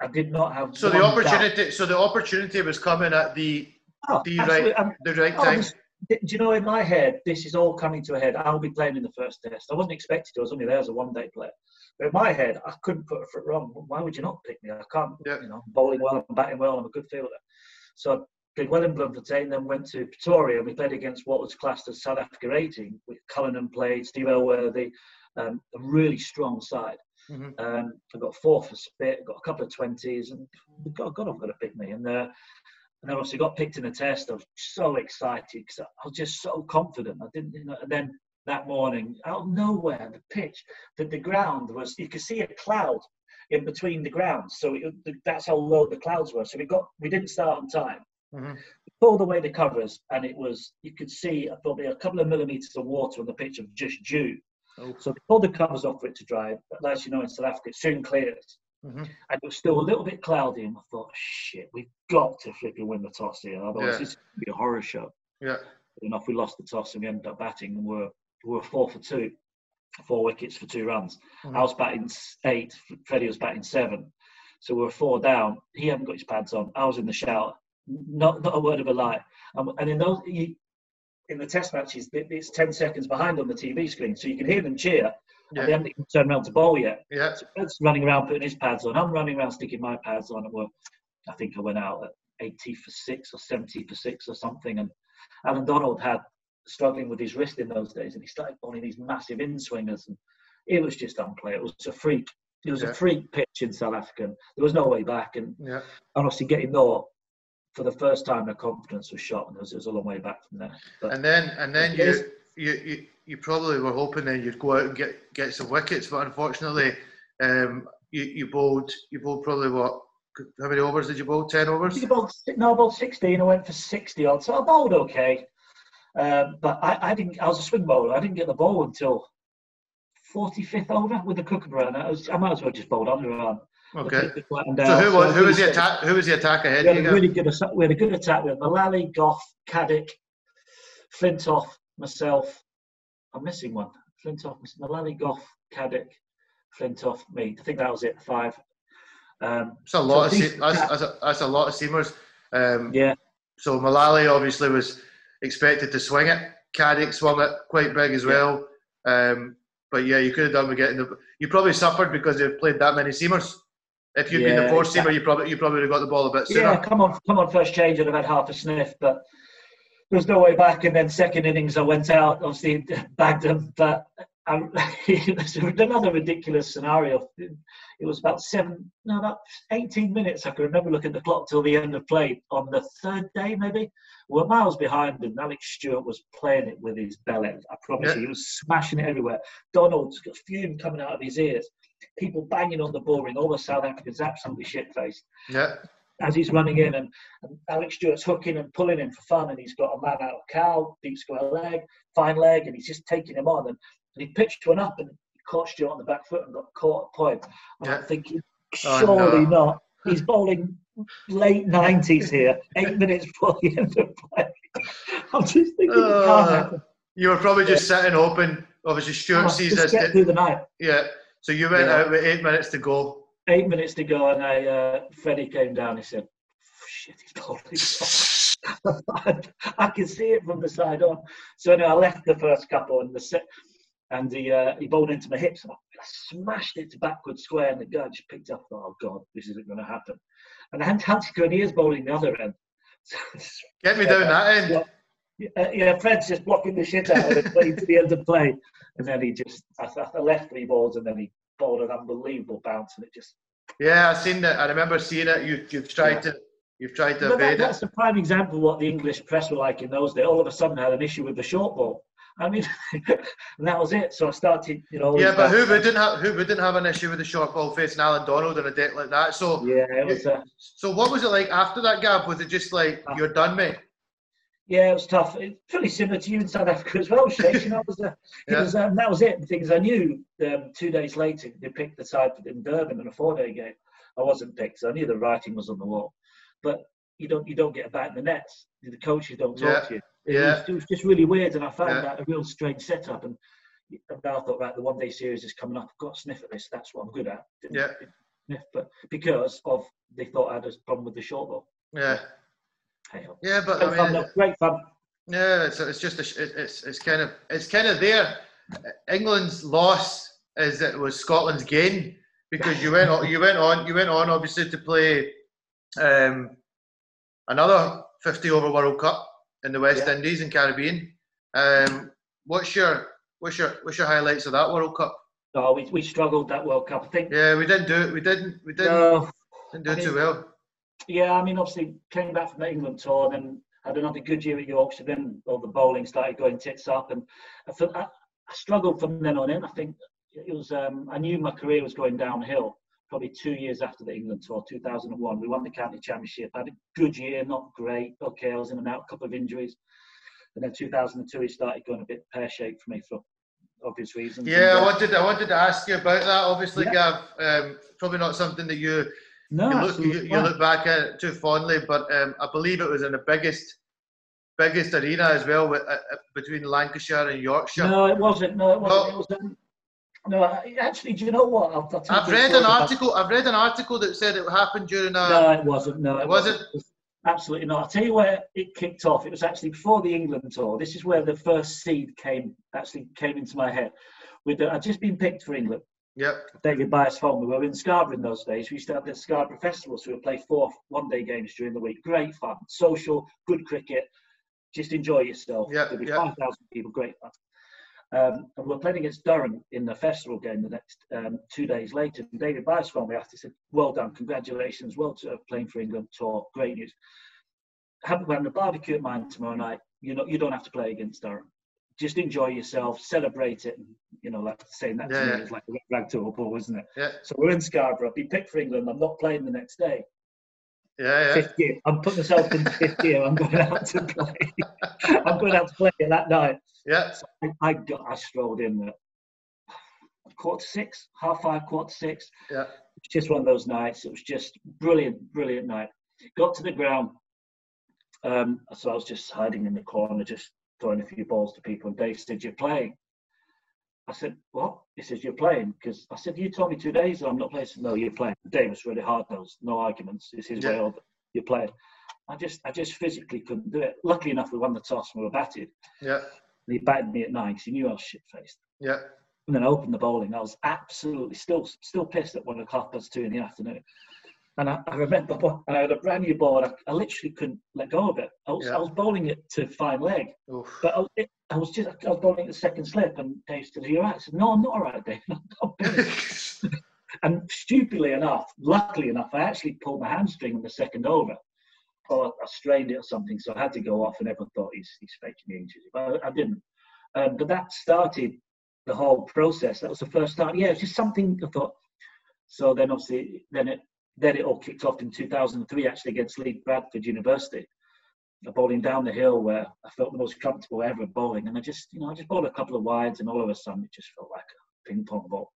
I did not have. So the opportunity. Doubt. So the opportunity was coming at the oh, the right um, the right oh, time. do you know in my head this is all coming to a head? I'll be playing in the first test. I wasn't expected to. I was only there as a one day player. But in my head, I couldn't put a foot wrong. Why would you not pick me? I can't. Yeah. You know, bowling well, I'm batting well, I'm a good fielder. So did well in Bloemfontein, then went to Pretoria and we played against what was classed as South Africa 18 with Cullinan played, Steve Elworthy, um, a really strong side. Mm-hmm. Um, I got four for spit, got a couple of 20s, and got, got off got a pick me. And, uh, and then obviously got picked in the test. I was so excited because I was just so confident. I didn't, you know, and then that morning, out of nowhere, the pitch, that the ground was, you could see a cloud in between the grounds. So it, that's how low the clouds were. So we got, we didn't start on time. Mm-hmm. Pulled away the covers, and it was you could see probably a couple of millimeters of water on the pitch of just dew. Oh. So they pulled the covers off for it to dry. But as you know, in South Africa, it soon clears. Mm-hmm. And it was still a little bit cloudy, and I thought, shit, we've got to flipping win the toss here. Otherwise, yeah. this could be a horror show. Yeah. Enough, we lost the toss and we ended up batting, and we're we were four for two, four wickets for two runs. Mm-hmm. I was batting eight, Freddie was batting seven, so we were four down. He hadn't got his pads on. I was in the shower not not a word of a lie. Um, and in those, you, in the test matches, it's ten seconds behind on the TV screen, so you can hear them cheer. Yeah. And they haven't turned around to bowl yet. Yeah. So Ed's running around putting his pads on. I'm running around sticking my pads on. And well, I think I went out at 80 for six or 70 for six or something. And Allan Donald had struggling with his wrist in those days, and he started bowling these massive in swingers, and it was just unplayable. It was a freak. It was yeah. a freak pitch in South Africa. There was no way back, and yeah. honestly, getting no for the first time, the confidence was shot, and it was, it was a long way back from there. But and then, and then you, you, you, you probably were hoping that you'd go out and get get some wickets, but unfortunately, um, you, you bowled, you bowled probably what? How many overs did you bowl? Ten overs? I bowled, no, I bowled sixteen. I went for sixty odd, so I bowled okay. Um, but I, I didn't. I was a swing bowler. I didn't get the ball until 45th over with the Kookaburra. I, was, I might as well just bowled Okay. So who was who was the attack? Who was the attack ahead? We had a really good. We had a good attack. We had Mullally, Gough, Caddick, Flintoff, myself. I'm missing one. Flintoff, Mullally, Gough, Caddick, Flintoff, me. I think that was it. Five. Um, that's a lot so of se- that's, that's, a, that's a lot of seamers. Um, yeah. So Mullally obviously was expected to swing it. Caddick swung it quite big as yeah. well. Um, but yeah, you could have done with getting the. You probably suffered because you've played that many seamers. If you'd yeah, been the four seamer, you probably you probably would have got the ball a bit sooner. Yeah, come on, come on, first change, I'd have had half a sniff, but there was no way back. And then second innings, I went out, obviously *laughs* bagged them, but um, *laughs* it was another ridiculous scenario. It was about seven, no, about 18 minutes. I can remember looking at the clock till the end of play on the third day, maybe. We are miles behind, and Alex Stewart was playing it with his belly. I promise yeah. you, he was smashing it everywhere. Donald's got fume coming out of his ears people banging on the ball ring, all the South Africans absolutely shit faced. Yeah. As he's running in, and, and, Alex Stewart's hooking and pulling him for fun, and he's got a man out of cow, deep square leg, fine leg, and he's just taking him on. And, and he pitched one up and caught Stewart on the back foot and got caught at point. yeah. I'm thinking, surely oh, no. not. He's bowling late 90s here, eight minutes before the end of the play. *laughs* I'm just thinking, uh, you were probably just yeah. sitting open. Obviously, Stewart oh, sees this. Get through the night. Yeah, so you went yeah. out with eight minutes to go. Eight minutes to go, and I, uh, Freddie came down. He said, "Shit, he's bowling." *laughs* I can see it from the side on. So anyway, I left the first couple, and the set, and he uh, he bowled into my hips. I smashed it to backward square, and the guy just picked up. Oh God, this isn't going to happen. And Hansie is bowling the other end. *laughs* Get me down that end. Uh, yeah, Fred's just blocking the shit out of it, to the end of play. And then he just, I, I left three balls and then he bowled an unbelievable bounce and it just. Yeah, I've seen that. I remember seeing it. You, you've tried yeah. to. You've tried to but that, That's a prime example of what the English press were like in those days. All of a sudden, had an issue with the short ball. I mean, *laughs* and that was it. So I started, you know. Yeah, but who didn't have who didn't have an issue with the short ball facing Allan Donald on a deck like that? So yeah, it was. Uh, so what was it like after that gap? Was it just like uh, you're done, mate? Yeah, it was tough. It's pretty similar to you in South Africa as well, Shane. You know, was, uh, yeah. was um, that was it. Things I knew um, two days later, they picked the side in Durban in a four-day game. I wasn't picked, so I knew the writing was on the wall. But you don't you don't get a bat in the nets. The coaches don't talk yeah. to you. It, yeah. was, it was just really weird, and I found yeah. that a real strange setup. And, and I thought, right, the one-day series is coming up. I've got to sniff at this. That's what I'm good at. Didn't, yeah. Sniff, but because of they thought I had a problem with the short ball. Yeah. Yeah, but great I mean, fun, great fun. Yeah, it's, it's just a, it's it's kind of it's kind of there. England's loss is it was Scotland's gain because you went on you went on you went on obviously to play um, another 50 over World Cup in the West Yeah. Indies and Caribbean. Um, what's your what's your what's your highlights of that World Cup? Oh, we, we struggled that World Cup. I think. Yeah, we didn't do it. We didn't. We didn't, No, didn't do I it too well. Yeah, I mean, obviously came back from the England tour, then had another good year at Yorkshire. Then all the bowling started going tits up, and I, felt, I, I struggled from then on in. I think it was. Um, I knew my career was going downhill. Probably two years after the England tour, 2001, we won the county championship. I had a good year, not great. Okay, I was in and out, a couple of injuries, and then 2002 it started going a bit pear shaped for me for obvious reasons. Yeah, I And, uh, wanted I wanted to ask you about that. Obviously, Yeah. Gav, um, probably not something that you no, you look you, you look back at it too fondly, but um, I believe it was in the biggest biggest arena as well, with, uh, uh, between Lancashire and Yorkshire. No, it wasn't. No, it wasn't. Well- it was, um, no, I- actually, do you know what? I'll, I'll I've read an about- article. I've read an article that said it happened during a. No, it wasn't. No, It it wasn't? wasn't. Absolutely not. I'll tell you where it kicked off. It was actually before the England tour. This is where the first seed came actually came into my head. With the, I'd just been picked for England. Yep. David Byas phone. We were in Scarborough in those days. We used to have the Scarborough Festival, so we'd play four one-day games during the week. Great fun, social, good cricket. Just enjoy yourself. Yeah, There'd be yeah. 5,000 people, great fun. Um, and we're playing against Durham in the festival game the next um, two days later. And David Byas phoned me after. He said, "Well done, congratulations, well to playing for England tour, great news. Have we're having a barbecue at mine tomorrow night. You know, you don't have to play against Durham. Just enjoy yourself, celebrate it. And, you know, like saying that Yeah, to yeah. me is like a rag to a bull, isn't it? Yeah. So we're in Scarborough. I've been picked for England. I'm not playing the next day. Yeah. Yeah. Fifth. I'm putting myself in fifth year. I'm going out to play. *laughs* I'm going out to play that night. Yeah. I, I got. I strolled in at quarter six, half five, quarter six. Yeah. It's just one of those nights. It was just brilliant, brilliant night. Got to the ground. Um, so I was just hiding in the corner, just throwing a few balls to people. And Dave said, "You're playing." I said, "What?" He says, "You're playing." Because I said, "You told me two days ago I'm not playing." He said, "No, you're playing." Dave was really hard nosed, no arguments. It's his way Yeah. over. You're playing. I just, I just physically couldn't do it. Luckily enough, we won the toss and we were batted. Yeah. And he batted me at nine because he knew I was shit faced. Yeah. And then I opened the bowling. I was absolutely still still pissed at one o'clock past two in the afternoon. And I, I remember, and I had a brand new ball, and I, I literally couldn't let go of it. I was, Yeah. I was bowling it to fine leg, Oof. but I, was- it, I was just I was bowling the second slip, and Dave said, "Are you all right?" I said, "No, I'm not all right, Dave." *laughs* I'm bowling." *laughs* and stupidly enough, luckily enough, I actually pulled my hamstring in the second over. Or I strained it or something, so I had to go off, and everyone thought he's, he's faking the injury. But I, I didn't. Um, but that started the whole process. That was the first start. Yeah, it's just something I thought. So then, obviously, then it then it all kicked off in 2003, actually against Leeds Bradford University. Bowling down the hill where I felt the most comfortable ever bowling, and I just, you know, I just bowled a couple of wides, and all of a sudden it just felt like a ping pong ball.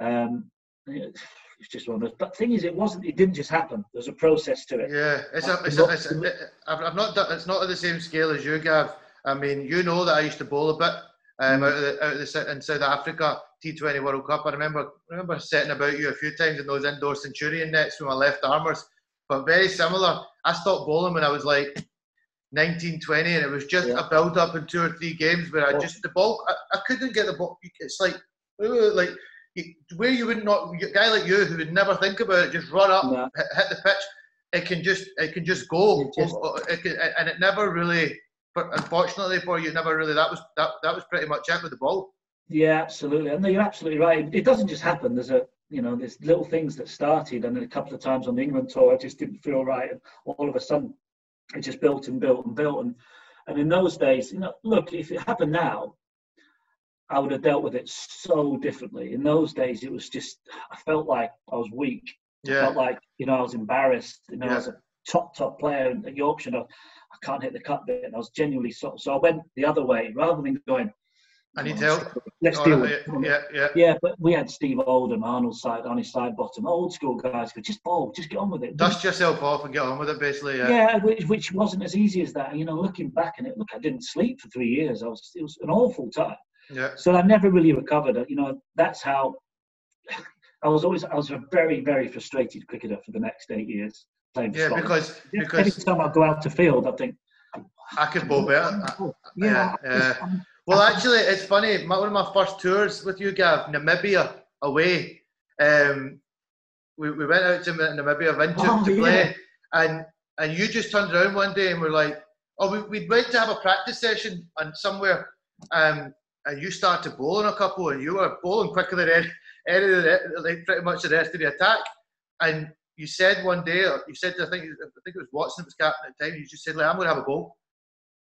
Um, *sighs* it's just one of those. But the thing is, it wasn't. It didn't just happen. There's a process to it. Yeah, it's a, it's a, it's a, I've, I've not done, it's not at the same scale as you, Gav. I mean, you know that I used to bowl a bit um, out, of the, out of the, in South Africa T20 World Cup. I remember remember setting about you a few times in those indoor Centurion nets with my left armers, but very similar. I stopped bowling when I was like 19, 20, and it was just Yeah. a build up in two or three games where I Oh. just the ball. I, I couldn't get the ball. It's like like where you would not a guy like you who would never think about it, just run up, No. hit, the pitch. It can just it can just go, It just- it can, and it never really. But unfortunately for you, never really. That was that. That was pretty much it with the ball. Yeah, absolutely. And you're absolutely right. It doesn't just happen. There's a, you know, there's little things that started, and then a couple of times on the England tour, I just didn't feel right, and all of a sudden, it just built and built and built. And and in those days, you know, look, if it happened now, I would have dealt with it so differently. In those days, it was just, I felt like I was weak. I Yeah, felt like, you know, I was embarrassed. You know, Yeah. as a top, top player at Yorkshire, I, I can't hit the cut bit. And I was genuinely so, so I went the other way rather than going, I need oh, help. Let's Oh, deal with it. Yeah, yeah, yeah, but we had Steve Oldham, Arnold side on his side bottom, old school guys. Go just bowl, just get on with it. Dust yourself off and get on with it, basically. Yeah, yeah, which, which wasn't as easy as that. You know, looking back on it, look, I didn't sleep for three years. I was it was an awful time. yeah, So I never really recovered. You know, that's how *laughs* I was always. I was a very, very frustrated cricketer for the next eight years playing yeah. Scotland. Because Every time I go out to field, I think, I could bowl better. yeah, yeah, yeah. Well, actually, it's funny. My, one of my first tours with you, Gav, Namibia away. Um, we, we went out to Namibia, Windhoek Oh, to yeah. play, and and you just turned around one day and were like, "Oh, we we went to have a practice session and somewhere, um, and you started bowling a couple, and you were bowling quicker than any, any of the like pretty much the rest of the attack, and you said one day, or you said I think I think it was Watson that was captain at the time. You just said, like, "I'm going to have a bowl,"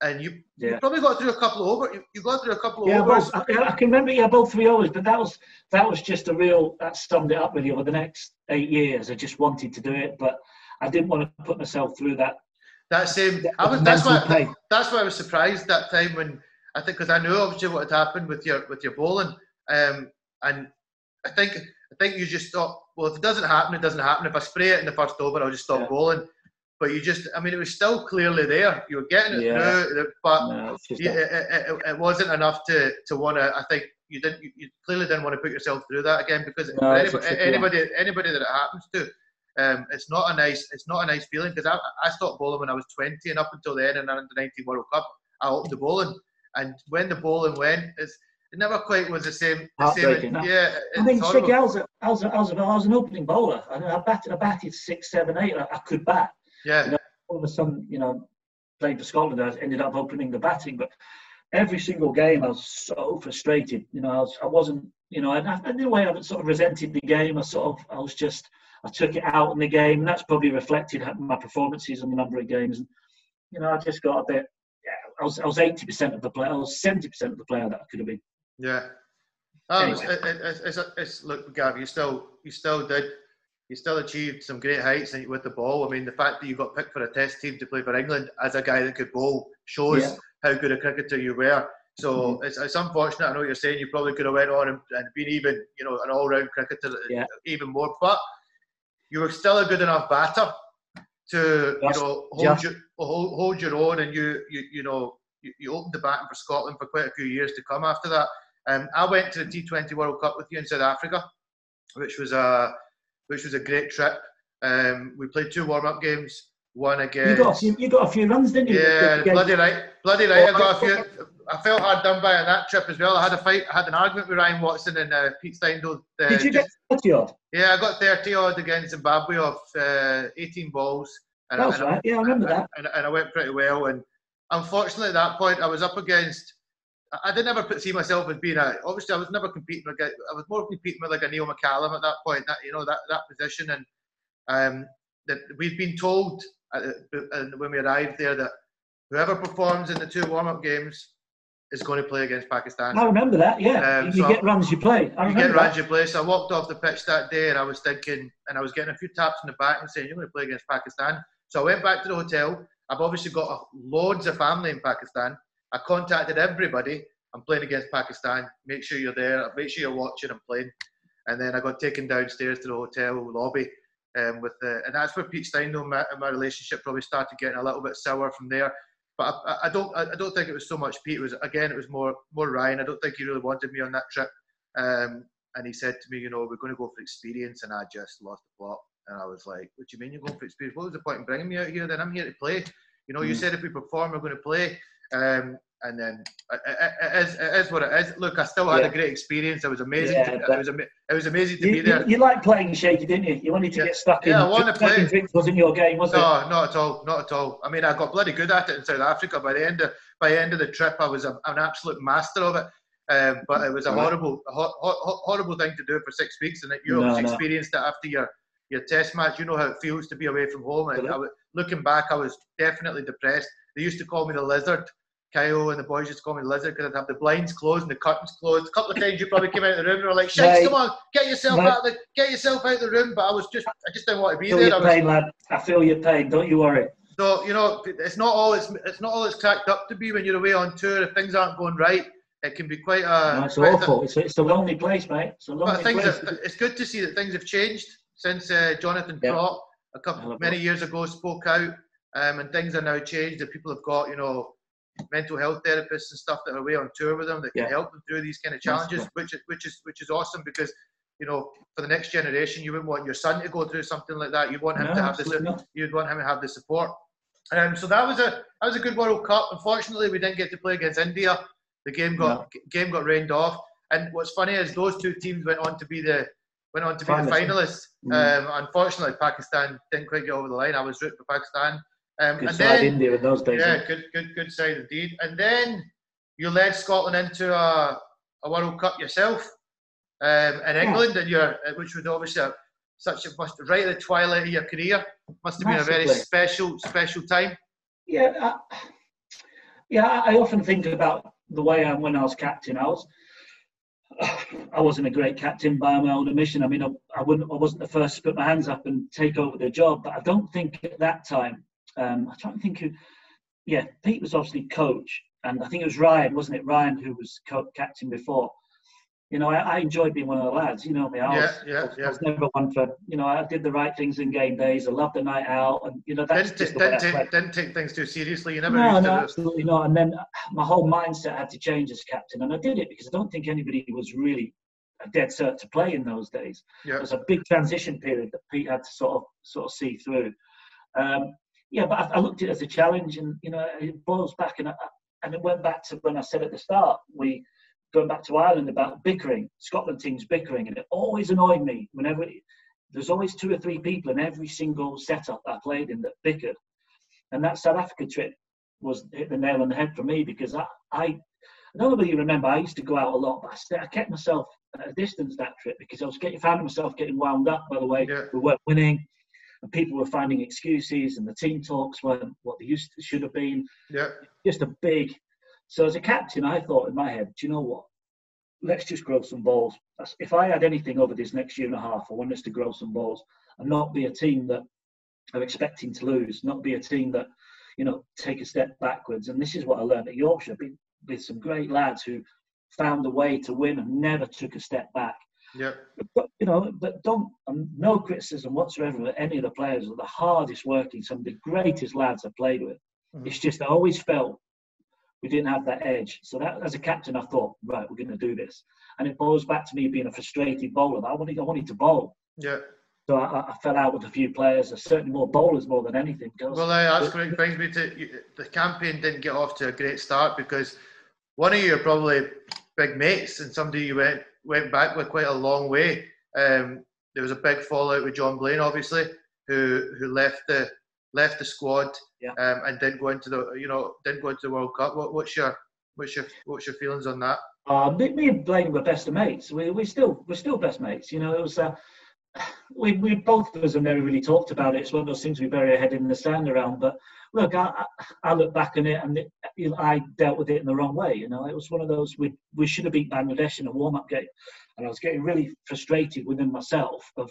and you, yeah. you probably got through a couple of over. You, you got through a couple of yeah, overs. I, I, can remember yeah, both three overs, but that was that was just a real that summed it up really over the next eight years. I just wanted to do it, but I didn't want to put myself through that. That same. I was, that's why. Pain. That's why I was surprised that time when I think because I knew obviously what had happened with your with your bowling, um, and I think I think you just thought, well, if it doesn't happen, it doesn't happen. If I spray it in the first over, I'll just stop yeah. bowling. But you just, I mean, it was still clearly there. You were getting it yeah. through, but no, you, it, it, it, wasn't enough to to want to. I think you didn't. You, clearly didn't want to put yourself through that again because no, anybody, anybody, anybody that it happens to, um, it's not a nice, it's not a nice feeling because I, I stopped bowling when I was 20 and up until then in the under 19 World Cup, I the bowling. And when the bowling went, it's, it never quite was the same. The same yeah, I mean, Shiggy, I was, a, I, was a, I, was a, I was an opening bowler. I, I batted, I batted six, seven, eight. I, I could bat. Yeah. You know, all of a sudden, you know, playing for Scotland, I ended up opening the batting. But every single game, I was so frustrated. You know, I, was, I wasn't, you know, and, and in a way, I sort of resented the game. I sort of, I was just, I took it out in the game, and that's probably reflected my performances on the number of games. And you know, I just got a bit. Yeah, I was I was eighty percent of the player. I was seventy percent of the player that I could have been. Yeah. Um, anyway. it's, it's, it's, it's, look, Gav, you still you still did you still achieved some great heights with the ball. I mean, the fact that you got picked for a Test team to play for England as a guy that could bowl shows yeah. how good a cricketer you were. So mm-hmm. it's, it's unfortunate. I know you're saying you probably could have went on and, and been even, you know, an all-round cricketer, yeah. even more. But you were still a good enough batter to you know hold yeah. your hold, hold your own, and you you you know you, you opened the batting for Scotland for quite a few years to come after that. Um, I went to the T20 World Cup with you in South Africa, which was a which was a great trip. Um, we played two warm up games. One against. You got a few. You got a few runs, didn't you? Yeah, bloody right, bloody right. I got a few. I felt hard done by on that trip as well. I had a fight. I had an argument with Ryan Watson and uh, Pete Steindl. Uh, Did you get thirty odd? Yeah, I got thirty odd against Zimbabwe of uh, eighteen balls. And, that was and right. I, yeah, I remember that. And, and, I went pretty well. And unfortunately, at that point, I was up against. I didn't ever see myself as being a. Obviously, I was never competing. Like I was more competing with like a Neil McCallum at that point. That you know that that position, and um, that we've been told uh, when we arrived there that whoever performs in the two warm-up games is going to play against Pakistan. I remember that. Yeah, um, you so get runs, you play. I you get that. runs, you play. So I walked off the pitch that day, and I was thinking, and I was getting a few taps in the back and saying, "You're going to play against Pakistan." So I went back to the hotel. I've obviously got loads of family in Pakistan. I contacted everybody. I'm playing against Pakistan. Make sure you're there. Make sure you're watching. I'm playing. And then I got taken downstairs to the hotel lobby. Um, with the, and that's where Pete Steindl, my, my relationship probably started getting a little bit sour from there. But I, I, don't I don't think it was so much Pete. It was again it was more more Ryan. I don't think he really wanted me on that trip. Um, and he said to me, you know, we're going to go for experience, and I just lost the plot. And I was like, what do you mean you're going for experience? What was the point in bringing me out here? Then I'm here to play. You know, mm. you said if we perform, we're going to play. Um, and then it, it, it, is, it is what it is. Look, I still had yeah. a great experience. It was amazing. Yeah, to, it was it was amazing to you, be there. You, like playing shaky, didn't you? You wanted to yeah. get stuck in. Yeah, I wanted to play. Wasn't your game, was no, it? No, not at all. Not at all. I mean, I got bloody good at it in South Africa. By the end of by the end of the trip, I was a, an absolute master of it. Um, but it was a horrible, ho- ho- horrible thing to do for six weeks, and you no, experienced no. it after your your test match. You know how it feels to be away from home. And I was, looking back, I was definitely depressed. They used to call me the lizard Kyle and the boys just call me Lizard because I'd have the blinds closed and the curtains closed. A couple of times you probably came out of the room and were like, "Shite, right. come on, get yourself right. out of the, get yourself out of the room." But I was just, I just didn't want to be I feel there. Your I pain, lad. I feel your pain. Don't you worry. So you know, it's not all it's it's not all it's cracked up to be when you're away on tour. If things aren't going right, it can be quite a. No, it's awful. A, it's, it's a lonely place, mate. It's a lonely place. Are, it's good to see that things have changed since uh, Jonathan yep. Trott a couple many years ago spoke out, um, and things are now changed. And people have got you know mental health therapists and stuff that are away on tour with them that can yeah. help them through these kind of challenges, which is which is which is awesome because you know for the next generation you wouldn't want your son to go through something like that. You want him no, to have this. You'd want him to have the support. Um, so that was a that was a good World Cup. Unfortunately, we didn't get to play against India. The game got no. game got rained off. And what's funny is those two teams went on to be the went on to be the finalists. Mm. Um, unfortunately, Pakistan didn't quite get over the line. I was rooting for Pakistan Um, good and side then, India in those days. Yeah, good, good, good side indeed. And then you led Scotland into a, a World Cup yourself um, in England, yeah. and you're, which was obviously a, such a must right at the twilight of your career. Must have Massively. been a very special, special time. Yeah, I, yeah. I often think about the way I when I was captain. I was. *sighs* I wasn't a great captain by my own admission. I mean, I, I, wouldn't, I wasn't the first to put my hands up and take over the job, but I don't think at that time. Um, I try to think who. Yeah, Pete was obviously coach, and I think it was Ryan, wasn't it? Ryan who was co- captain before you know, I, I enjoyed being one of the lads. You know me. I was, yeah, yeah, I was, yeah. never one for, you know, I did the right things in game days. I loved the night out, and you know, that's didn't, just didn't, take, didn't take things too seriously. You never. No, no, absolutely not. And then my whole mindset had to change as captain, and I did it because I don't think anybody was really a dead cert to play in those days. Yeah. It was a big transition period that Pete had to sort of sort of see through. Um, yeah, but I, I, looked at it as a challenge, and you know, it boils back, and I, and it went back to when I said at the start, we going back to Ireland about bickering, Scotland teams bickering, and it always annoyed me whenever it, there's always two or three people in every single setup I played in that bickered. And that South Africa trip was hit the nail on the head for me because I, I, know whether you remember, I used to go out a lot, but I kept myself at a distance that trip because I was getting, found myself getting wound up, by the way. Yeah. We weren't winning and people were finding excuses and the team talks weren't what they used to, should have been. Yeah. Just a big so as a captain, I thought in my head, do you know what? Let's just grow some balls. If I had anything over this next year and a half, I want us to grow some balls and not be a team that are expecting to lose, not be a team that, you know, take a step backwards. And this is what I learned at Yorkshire with some great lads who found a way to win and never took a step back. Yeah. But you know, but don't um, no criticism whatsoever of any of the players are the hardest working, some of the greatest lads I've played with. Mm-hmm. It's just I always felt we didn't have that edge. So that as a captain, I thought, right, we're going to do this. And it boils back to me being a frustrated bowler. I wanted, I wanted to bowl. Yeah. So I, I, fell out with a few players. There's certainly more bowlers more than anything. Well, uh, that's brings me to the campaign didn't get off to a great start because one of your probably big mates and somebody you went went back with quite a long way. Um, there was a big fallout with John Blain, obviously, who who left the left the squad yeah. um, and didn't go into the you know didn't go into the World Cup. What, what's your what's your what's your feelings on that? Uh, me, me and Blain were best of mates. We we still we're still best mates. You know, it was. Uh, we, we both of us have never really talked about it. It's one of those things we bury our head in the sand around. But look, I, I look back on it and it, you know, I dealt with it in the wrong way. You know, it was one of those we we should have beat Bangladesh in a warm up game, and I was getting really frustrated within myself of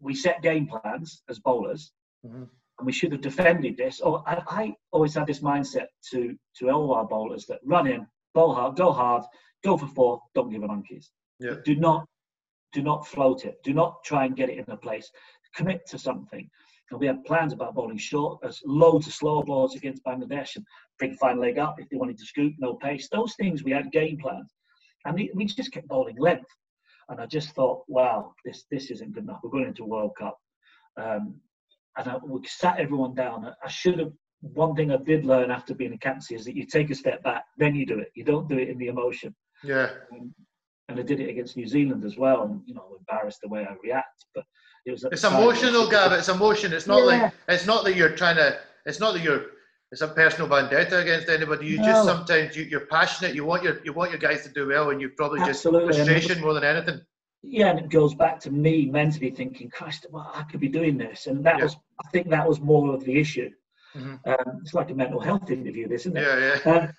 we set game plans as bowlers, mm-hmm and we should have defended this. Or I, I, always had this mindset to to all our bowlers that run in, bowl hard, go hard, go for four, don't give a monkeys. Yeah. Do not do not float it. Do not try and get it in a place. Commit to something. And we had plans about bowling short, as loads of slow balls against Bangladesh and bring fine leg up if they wanted to scoop, no pace. Those things we had game plans. And we just kept bowling length. And I just thought, wow, this this isn't good enough. We're going into a World Cup. Um, and I, we sat everyone down. I should have. One thing I did learn after being a captain is that you take a step back, then you do it. You don't do it in the emotion. Yeah. Um, and I did it against New Zealand as well, and you know, embarrassed the way I react. But it was. It's emotional, Gav. It's emotion. It's not yeah. like it's not that you're trying to. It's not that you're. It's a personal vendetta against anybody. You no. just sometimes you, are passionate. You want your you want your guys to do well, and you probably Absolutely. just frustration more than anything yeah, and it goes back to me mentally thinking, Christ, well, I could be doing this, and that yeah. was, I think, that was more of the issue. Mm-hmm. Um, it's like a mental health interview, isn't it? Yeah, yeah. Um,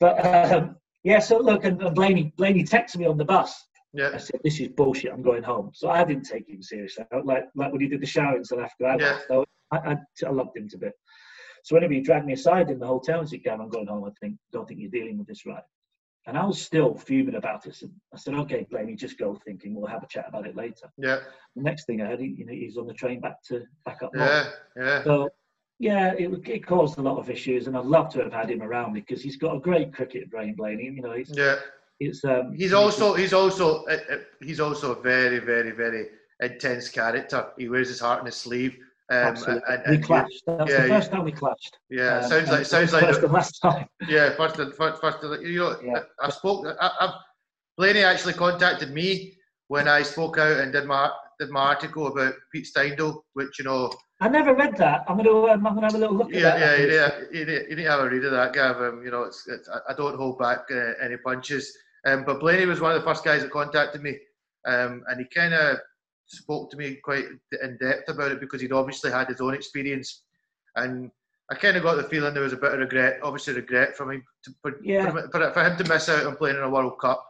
but um, yeah, so look, and, and Blaney, Blaney texted me on the bus. Yeah. I said, "This is bullshit. I'm going home." So I didn't take him seriously. Like like when he did the shower in South Africa. yeah. So I, I, I, loved him to bit. So whenever he dragged me aside in the hotel and said, "Gavin, I'm going home," I think, "Don't think you're dealing with this right." And I was still fuming about it. So I said, okay, Blaney, just go thinking we'll have a chat about it later. Yeah. The next thing I heard, he, you know, he's on the train back to back up. Yeah, yeah. So, yeah, it, it caused a lot of issues, and I'd love to have had him around because he's got a great cricket brain, Blaney. You know, he's, yeah. It's, um, he's also he's also uh, uh, he's also a very very very intense character. He wears his heart on his sleeve. Um, and, and, we clashed. That was yeah, the first time we clashed. Yeah, um, sounds like sounds like first the last time. *laughs* Yeah, first and first, first you know, yeah. I, spoke. I, I, Blaney actually contacted me when I spoke out and did my did my article about Pete Steindl, which you know. I never read that. I'm to um, I'm to have a little look at that. Yeah, you, need, you need to have a read of that, Gav. Um, you know, it's, it's, I don't hold back uh, any punches. Um, but Blaney was one of the first guys that contacted me, um, and he kind of spoke to me quite in depth about it because he'd obviously had his own experience, and I kind of got the feeling there was a bit of regret, obviously regret from him to, for, yeah. for, for him to miss out on playing in a World Cup.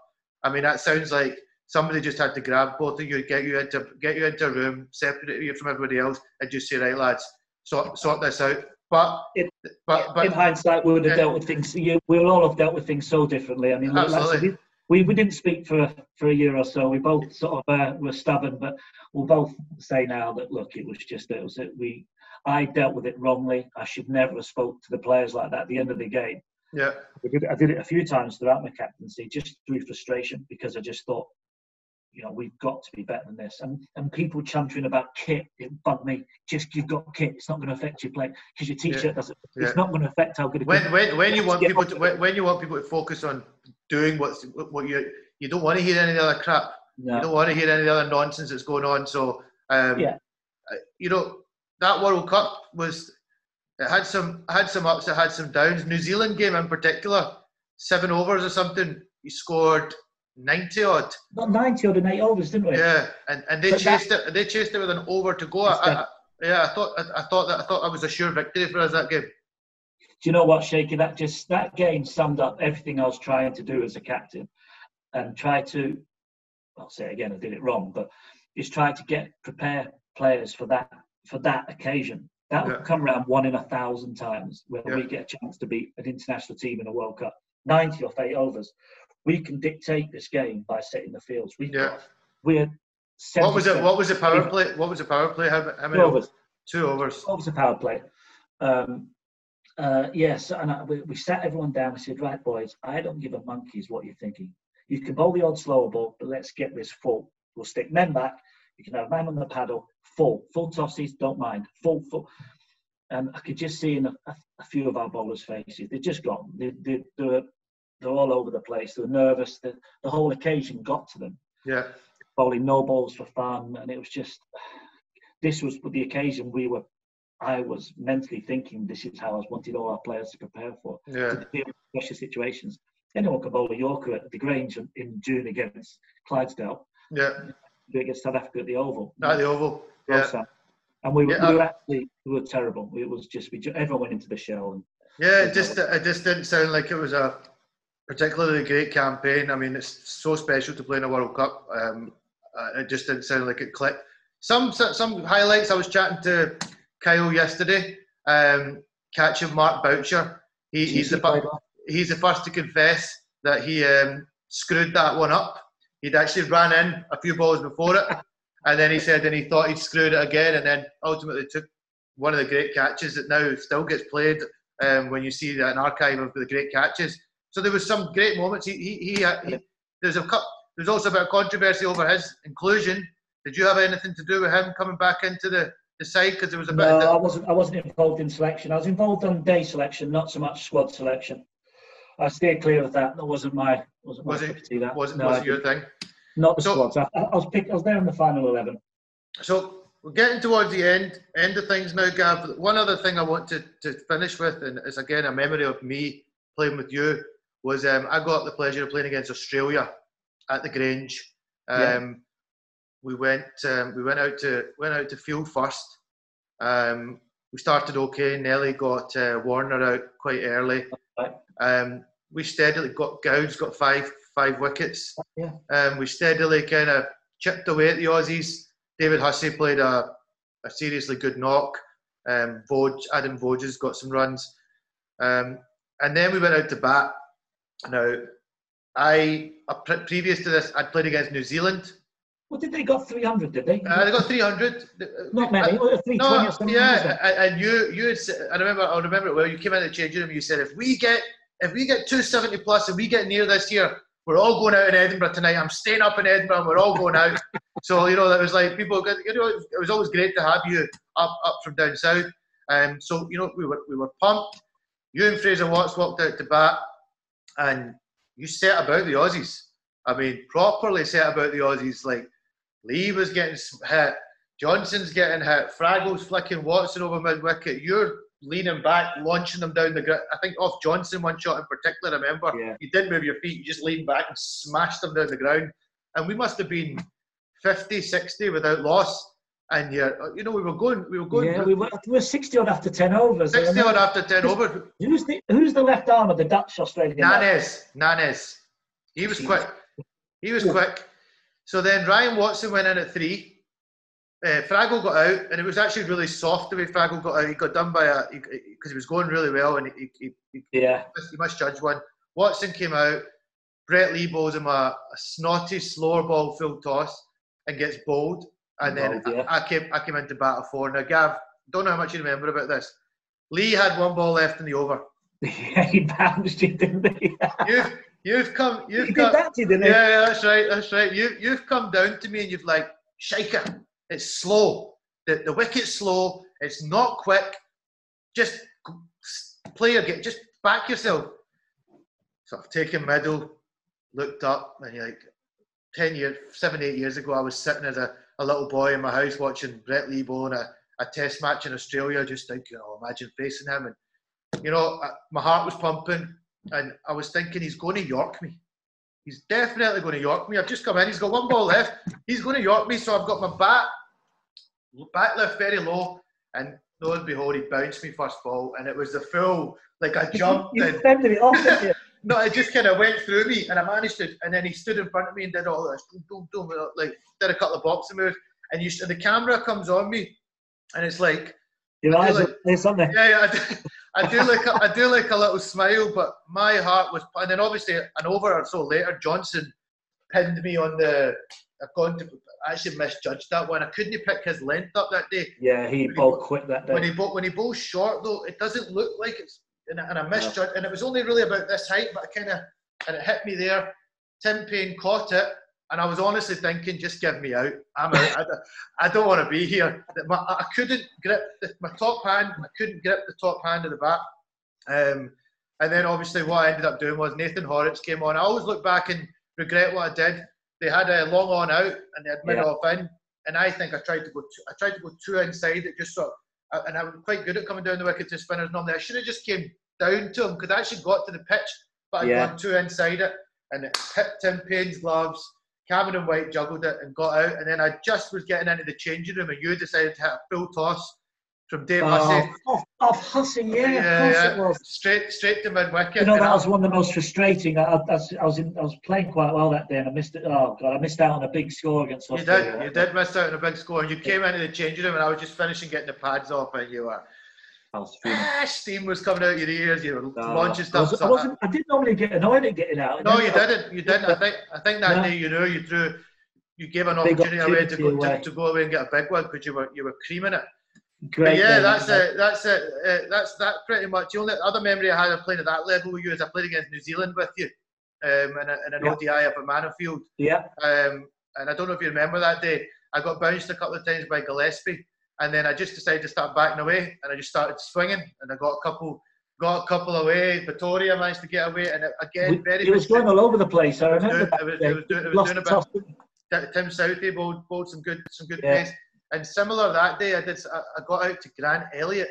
I mean, that sounds like somebody just had to grab both of you, get you into get you into a room, separate you from everybody else, and just say, right, lads, sort sort this out. But it, but, but in hindsight, we would have yeah. dealt with things. You, we'll all have dealt with things so differently. I mean, Absolutely. Like, we, we didn't speak for for a year or so. We both sort of uh, were stubborn, but we'll both say now that look, it was just it was it. We I dealt with it wrongly. I should never have spoke to the players like that at the end of the game. Yeah, I did, I did it a few times throughout my captaincy, just through frustration because I just thought you know, we've got to be better than this. And and people chanting about kit, it bugged me. Just you've got kit, it's not going to affect your play because your t-shirt yeah. doesn't. Yeah. It's not going to affect how good. When when when you want people to when, when, you want people to focus on doing what's what you you don't want to hear any other crap. No. You don't want to hear any other nonsense that's going on. So um, yeah, uh, you know that World Cup was it had some had some ups, it had some downs. New Zealand game in particular, seven overs or something. He scored 90 odd. Not 90 odd and eight overs, didn't we? Yeah, and, and they but chased that, it. They chased it with an over to go. I, I, yeah, I thought I, I, thought that I thought that was a sure victory for us that game. Do you know what, Shaky? That just that game summed up everything I was trying to do as a captain, and try to. I'll say it again, I did it wrong, but just try to get prepare players for that for that occasion. That will yeah. come around one in a thousand times when yeah. we get a chance to beat an international team in a World Cup. 90 off eight overs we can dictate this game by setting the fields. We yeah. we're what was it? What was the power play? What was the power play? How, how many two overs? Two overs. What was the power play? Um, uh, yes, and I, we, we, sat everyone down. We said, right, boys, I don't give a monkey's what you're thinking. You can bowl the odd slower ball, but let's get this full. We'll stick men back. You can have man on the paddle, full, full tosses, don't mind, full, full. And I could just see in a, a, a few of our bowlers' faces, they just got, they, they, they were they're all over the place. They were nervous. The, the whole occasion got to them. Yeah. Bowling no balls for fun, and it was just. This was the occasion we were. I was mentally thinking this is how I wanted all our players to prepare for. Yeah. To deal with pressure situations. Anyone can bowl a Yorker at the Grange in June against Clydesdale. Yeah. Against South Africa at the Oval. At the Oval. Yeah. And we were, yeah, we were actually we were terrible. It was just we everyone went into the shell and. Yeah, it just it just didn't sound like it was a particularly a great campaign. I mean, it's so special to play in a World Cup. Um, uh, it just didn't sound like it clicked. Some some highlights. I was chatting to Kyle yesterday, um, catching Mark Boucher. He, he's the he's the first to confess that he um, screwed that one up. He'd actually ran in a few balls before it, *laughs* and then he said, and he thought he'd screwed it again, and then ultimately took one of the great catches that now still gets played um, when you see an archive of the great catches. So there was some great moments. He, he, he, uh, he there's a there's also a bit of controversy over his inclusion. Did you have anything to do with him coming back into the, the side? Because there was a bit. No. I wasn't. I wasn't involved in selection. I was involved on day selection, not so much squad selection. I stayed clear of that. That wasn't my wasn't was my it, that. Wasn't, no, wasn't your thing. Not the so, squads. I, I was picked. I was there in the final eleven. So we're getting towards the end end of things now, Gav. One other thing I want to, to finish with, and is again a memory of me playing with you was um, I got the pleasure of playing against Australia at the Grange. Um, yeah. We went um, we went out to went out to field first. Um, we started okay. Nelly got uh, Warner out quite early. Um, we steadily got Gouds got five five wickets. Yeah. Um, we steadily kind of chipped away at the Aussies. David Hussey played a, a seriously good knock. Um, Adam Voges got some runs. Um, and then we went out to bat now, I previous to this, I'd played against New Zealand. What did they got? Three hundred, did they? Uh, they got three hundred. Not many. Uh, no, yeah, and you, you had, I remember, I remember it well. You came in the changing room. You said, if we get, if we get two seventy plus, and we get near this year, we're all going out in Edinburgh tonight. I'm staying up in Edinburgh. and We're all going out. *laughs* so you know, that was like people. You know, it was always great to have you up, up from down south. Um, so you know, we were, we were pumped. You and Fraser Watts walked out to bat and you set about the Aussies. I mean, properly set about the Aussies. Like Lee was getting hit. Johnson's getting hit. Fraggle's flicking Watson over mid wicket. You're leaning back, launching them down the ground. I think off Johnson one shot in particular. Remember, Yeah. you didn't move your feet. You just leaned back and smashed them down the ground. And we must have been 50, 60 without loss. And yeah, you know, we were going, we were going Yeah, we were, we were 60 odd after 10 overs. 60 And odd after 10 over. Who's the, who's the left arm of the Dutch Australian? Nannes, Nannes. He was quick. He was quick. So then Ryan Watson went in at three. Uh, Fraggle got out, and it was actually really soft the way Fraggle got out. He got done by a because he was going really well, and he, he, he, Yeah. you must judge one. Watson came out. Brett Lee bowls him a, a snotty, slower ball full toss and gets bowled. And then yeah. I, I came I came into battle at four. Now, Gav, don't know how much you remember about this. Lee had one ball left in the over. *laughs* Yeah, he bounced you, didn't he? *laughs* You've you've come you've did come that, to you, didn't yeah, yeah, that's right, that's right. You you've come down to me and you've like, shake it. It's slow. The the wicket's slow. It's not quick. Just play your game. Just back yourself. So I've taken middle, looked up, and you're like, ten years, seven, eight years ago, I was sitting as a, a little boy in my house watching Brett Lee bowling a, a test match in Australia, just thinking, oh, imagine facing him. And you know, I, my heart was pumping, and I was thinking he's going to York me. He's definitely going to York me. I've just come in. He's got one ball left. He's going to York me. So I've got my bat, bat left very low, and lo and behold, he bounced me first ball, and it was the full like I jumped You and fended it off? No, it just kind of went through me, and I managed to. And then he stood in front of me and did all this, boom, boom, boom, uh, like did a couple of boxing moves, and you and the camera comes on me, and it's like Your I eyes feel are there, something. yeah, yeah. I do, I do like a, I do like a little smile, but my heart was. And then obviously an over or so later, Johnson pinned me on the. I've gone to. I actually misjudged that one. I couldn't pick his length up that day. Yeah, he bowled quick that day. When he bow, when he bowls short though, it doesn't look like it's. And I, and I misjudged, and it was only really about this height, but I kind of and it hit me there. Tim Paine caught it, and I was honestly thinking, just give me out. I'm out. I, don't- I don't want to be here. My, I couldn't grip the, my top hand. I couldn't grip the top hand of the bat. Um, and then obviously what I ended up doing was Nathan Hauritz came on. I always look back and regret what I did. They had a long on out and they had mid Yeah. off in, and I think I tried to go. Too, I tried to go too inside it, just sort. Of, and I was quite good at coming down the wicket to spinners. Normally, I should have just came down to him because I actually got to the pitch, but I'd Yeah. gone too inside it, and it hit Tim Paine's gloves. Cameron White juggled it and got out, and then I just was getting into the changing room, and you decided to hit a full toss from Dave Hussey. Oh, off, off Hussey, yeah, Yeah, of course yeah. it was. straight straight to mid wicket. You know, that was one of the most frustrating. I, I, I was- I was in, I was playing quite well that day, and I missed it. Oh god, I missed out on a big score against You did. You did miss out on a big score. And you came into the changing room, and I was just finishing getting the pads off, and you were I was ah, steam was coming out of your ears. You were No, launching I, stuff. was, I, wasn't, I didn't normally get annoyed at getting out. no, you then- didn't. You didn't. I think. I think that No. day you knew you threw. You gave an Big opportunity away to go opportunity to, away. to go away and get a big one because you were you were creaming it. Great But yeah, that's it. That's it. Uh, that's that pretty much. The only other memory I had of playing at that level with you is I played against New Zealand with you, um, in, a, in an Yeah. ODI up at Mannofield. Yeah, Um, and I don't know if you remember that day. I got bounced a couple of times by Gillespie, and then I just decided to start backing away, and I just started swinging, and I got a couple, got a couple away. Victoria managed to get away, and it, again, We- very. it was going all over the place. I remember It was- day. it was doing- it was Lost doing a bit- he? Tim Southee bowled, bowled some good, some good Yeah. pace. And similar that day, I did. I I got out to Grant Elliott,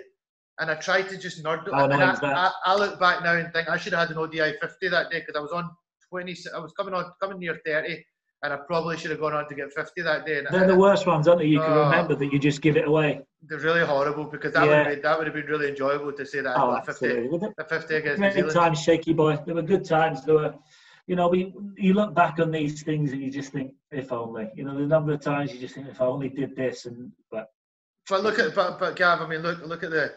and I tried to just nerd. How and I, annoying is that? I, I look back now and think I should have had an ODI 50 that day because I was on 20. I was coming on, coming near 30, and I probably should have gone on to get 50 that day. And They're the worst ones, aren't they? You can Oh. remember that you just give it away. they're really horrible because that would Yeah. have been that would have been really enjoyable to say that I Oh, 50, absolutely. With 50 against Zealand. times, shaky boy. There were good times. There were, you know, we you look back on these things and you just think, if only. You know, the number of times you just think, if I only did this, and but But look at but, but Gav, I mean, look look at the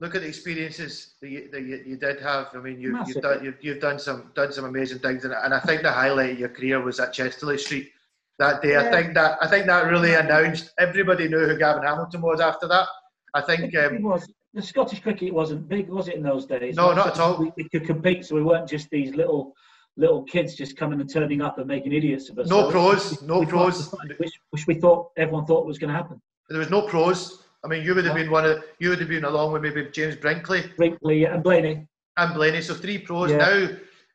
look at the experiences that you, that you, you did have. I mean, you, you've done you've, you've done some done some amazing things, and, and I think the highlight of your career was at Chester-le-Street that day. I think that I think that really announced everybody knew who Gavin Hamilton was after that. I think it um, was the Scottish cricket wasn't big, was it in those days? No, not at all. We, we could compete, so we weren't just these little little kids just coming and turning up and making idiots of us. no pros, no pros. fought the fight, Which, which we thought everyone thought was going to happen. There was no pros. I mean, you would have No. been one of you would have been along with maybe James Brinkley Brinkley and Blaney. and Blaney. So three pros Yeah. now.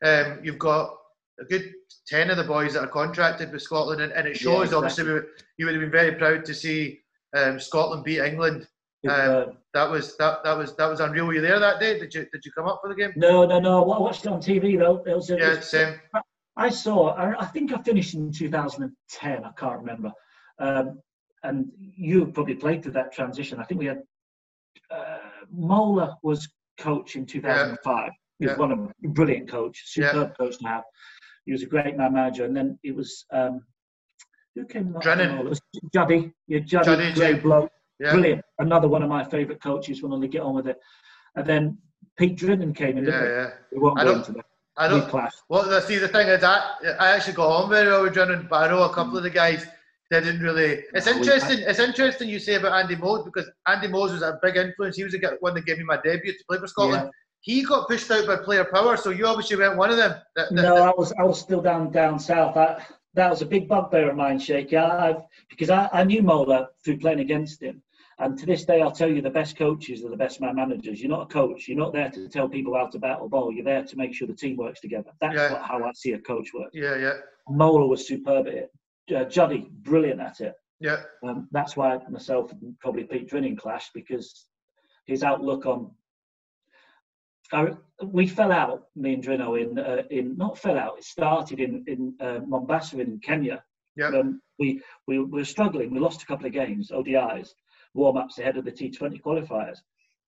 Um, you've got a good ten of the boys that are contracted with Scotland, and, and it shows. Yeah, exactly. Obviously, we, you would have been very proud to see um, Scotland beat England. Um, that was that that was that was unreal. Were you there that day? Did you did you come up for the game? no, no, no. I watched it on TV though. It was, it Yeah, was- same. I saw. I, I think I finished in 2010. I can't remember. Um, and you probably played through that transition. I think we had uh, Mola was coach in 2005. He was Yeah. one of brilliant coach, Yeah. superb coach to have. He was a great man manager. And then it was um, who came Drinnen. It was Juddy. Yeah, Juddy, Juddy, great bloke, Yeah, brilliant. Another one of my favourite coaches. When they get on with it. And then Pete Drinnen came in. yeah, yeah. We won't I go don't- into that. I don't. clashed. Well, see, the thing is that I actually got on very well with Drinnen, but I know a couple hmm. of the guys didn't really. It's No, we- interesting. It's interesting you say about Andy Moles because Andy Moles was a big influence. He was the one that gave me my debut to play for Scotland. He got pushed out by player power, so you obviously went one of them. That- that- No, I was I was still down down south. I, that was a big bugbear of mine, Shaky. I, I've, because I, I knew Mola through playing against him, and to this day, I'll tell you the best coaches are the best man managers. You're not a coach. You're not there to tell people how to battle ball. You're there to make sure the team works together. That's Yeah. what, how I see a coach work. yeah, yeah, Mola was superb at it. Uh, Juddy, brilliant at it. yeah, Um, that's why myself and probably Pete Drinnen clashed because his outlook on. I, we fell out, me and Drino, in uh, in not fell out. It started in in uh, Mombasa in Kenya. yeah. Um, we, we we were struggling. We lost a couple of games, ODIs, warm ups ahead of the T20 qualifiers,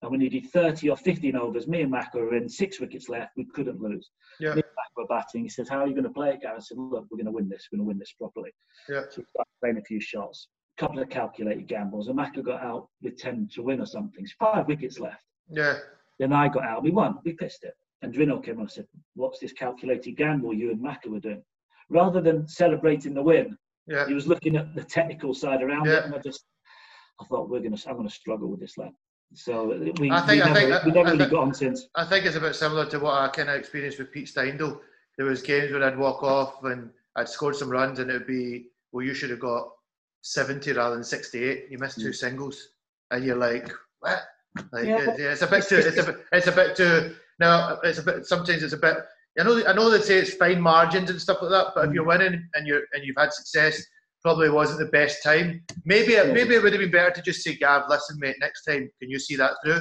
and we needed 30 or 15 overs. Me and Maka were in six wickets left. We couldn't lose. Yeah. Me and Maka were batting. He says, "How are you going to play it, Gary?" I said, "Look, we're going to win this. We're going to win this properly." Yeah. So we started playing a few shots, a couple of calculated gambles, and Maka got out with 10 to win or something. So five wickets left. yeah. Then I got out. We won. We pissed it. And Drino came on and said, "What's this calculated gamble you and Maka were doing?" Rather than celebrating the win, Yeah, he was looking at the technical side around Yeah. it, and I just, I thought we're gonna, I'm gonna struggle with this lad. So we, I think- we I never, think- we never I really think- got on since. I think it's a bit similar to what I kind of experienced with Pete Steindl. There was games where I'd walk off and I'd scored some runs, and it'd be, well, you should have got 70 rather than 68. You missed two Mm. singles, and you're like, what? Like, Yeah, it- but it's a bit too. It's a bit. It's a bit too. Now it's a bit. Sometimes it's a bit. I know. I know they say it's fine margins and stuff like that. But if Mm. you're winning and you're and you've had success, probably wasn't the best time. Maybe Yeah. maybe it would have been better to just say, Gav, listen, mate. Next time, can you see that through?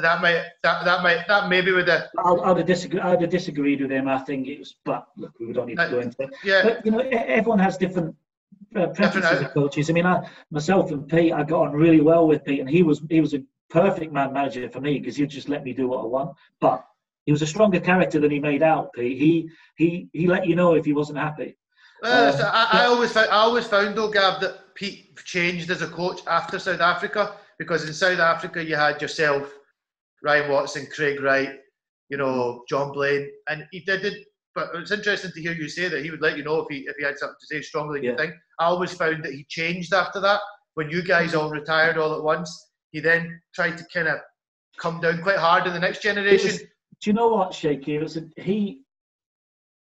That might. That that might. That maybe would have. I, I'd have disagreed. I'd have disagreed with him. I think it was, but look, we don't need to go into it. Yeah. But you know, everyone has different uh, preferences Different, uh, of coaches. I mean, I, myself and Pete, I got on really well with Pete, and he was he was a perfect man manager for me because he'd just let me do what I want. But he was a stronger character than he made out. Pete, he he he let you know if he wasn't happy. Well, Um, so I, I always found, I always found though, Gav, that Pete changed as a coach after South Africa because in South Africa you had yourself, Ryan Watson, Craig Wright, you know, John Blain, and he did it. But it's interesting to hear you say that he would let you know if he if he had something to say stronger than you think. I always found that he changed after that. When you guys all retired all at once, he then tried to kind of come down quite hard in the next generation. was- do you know what, Shaky? It was a, he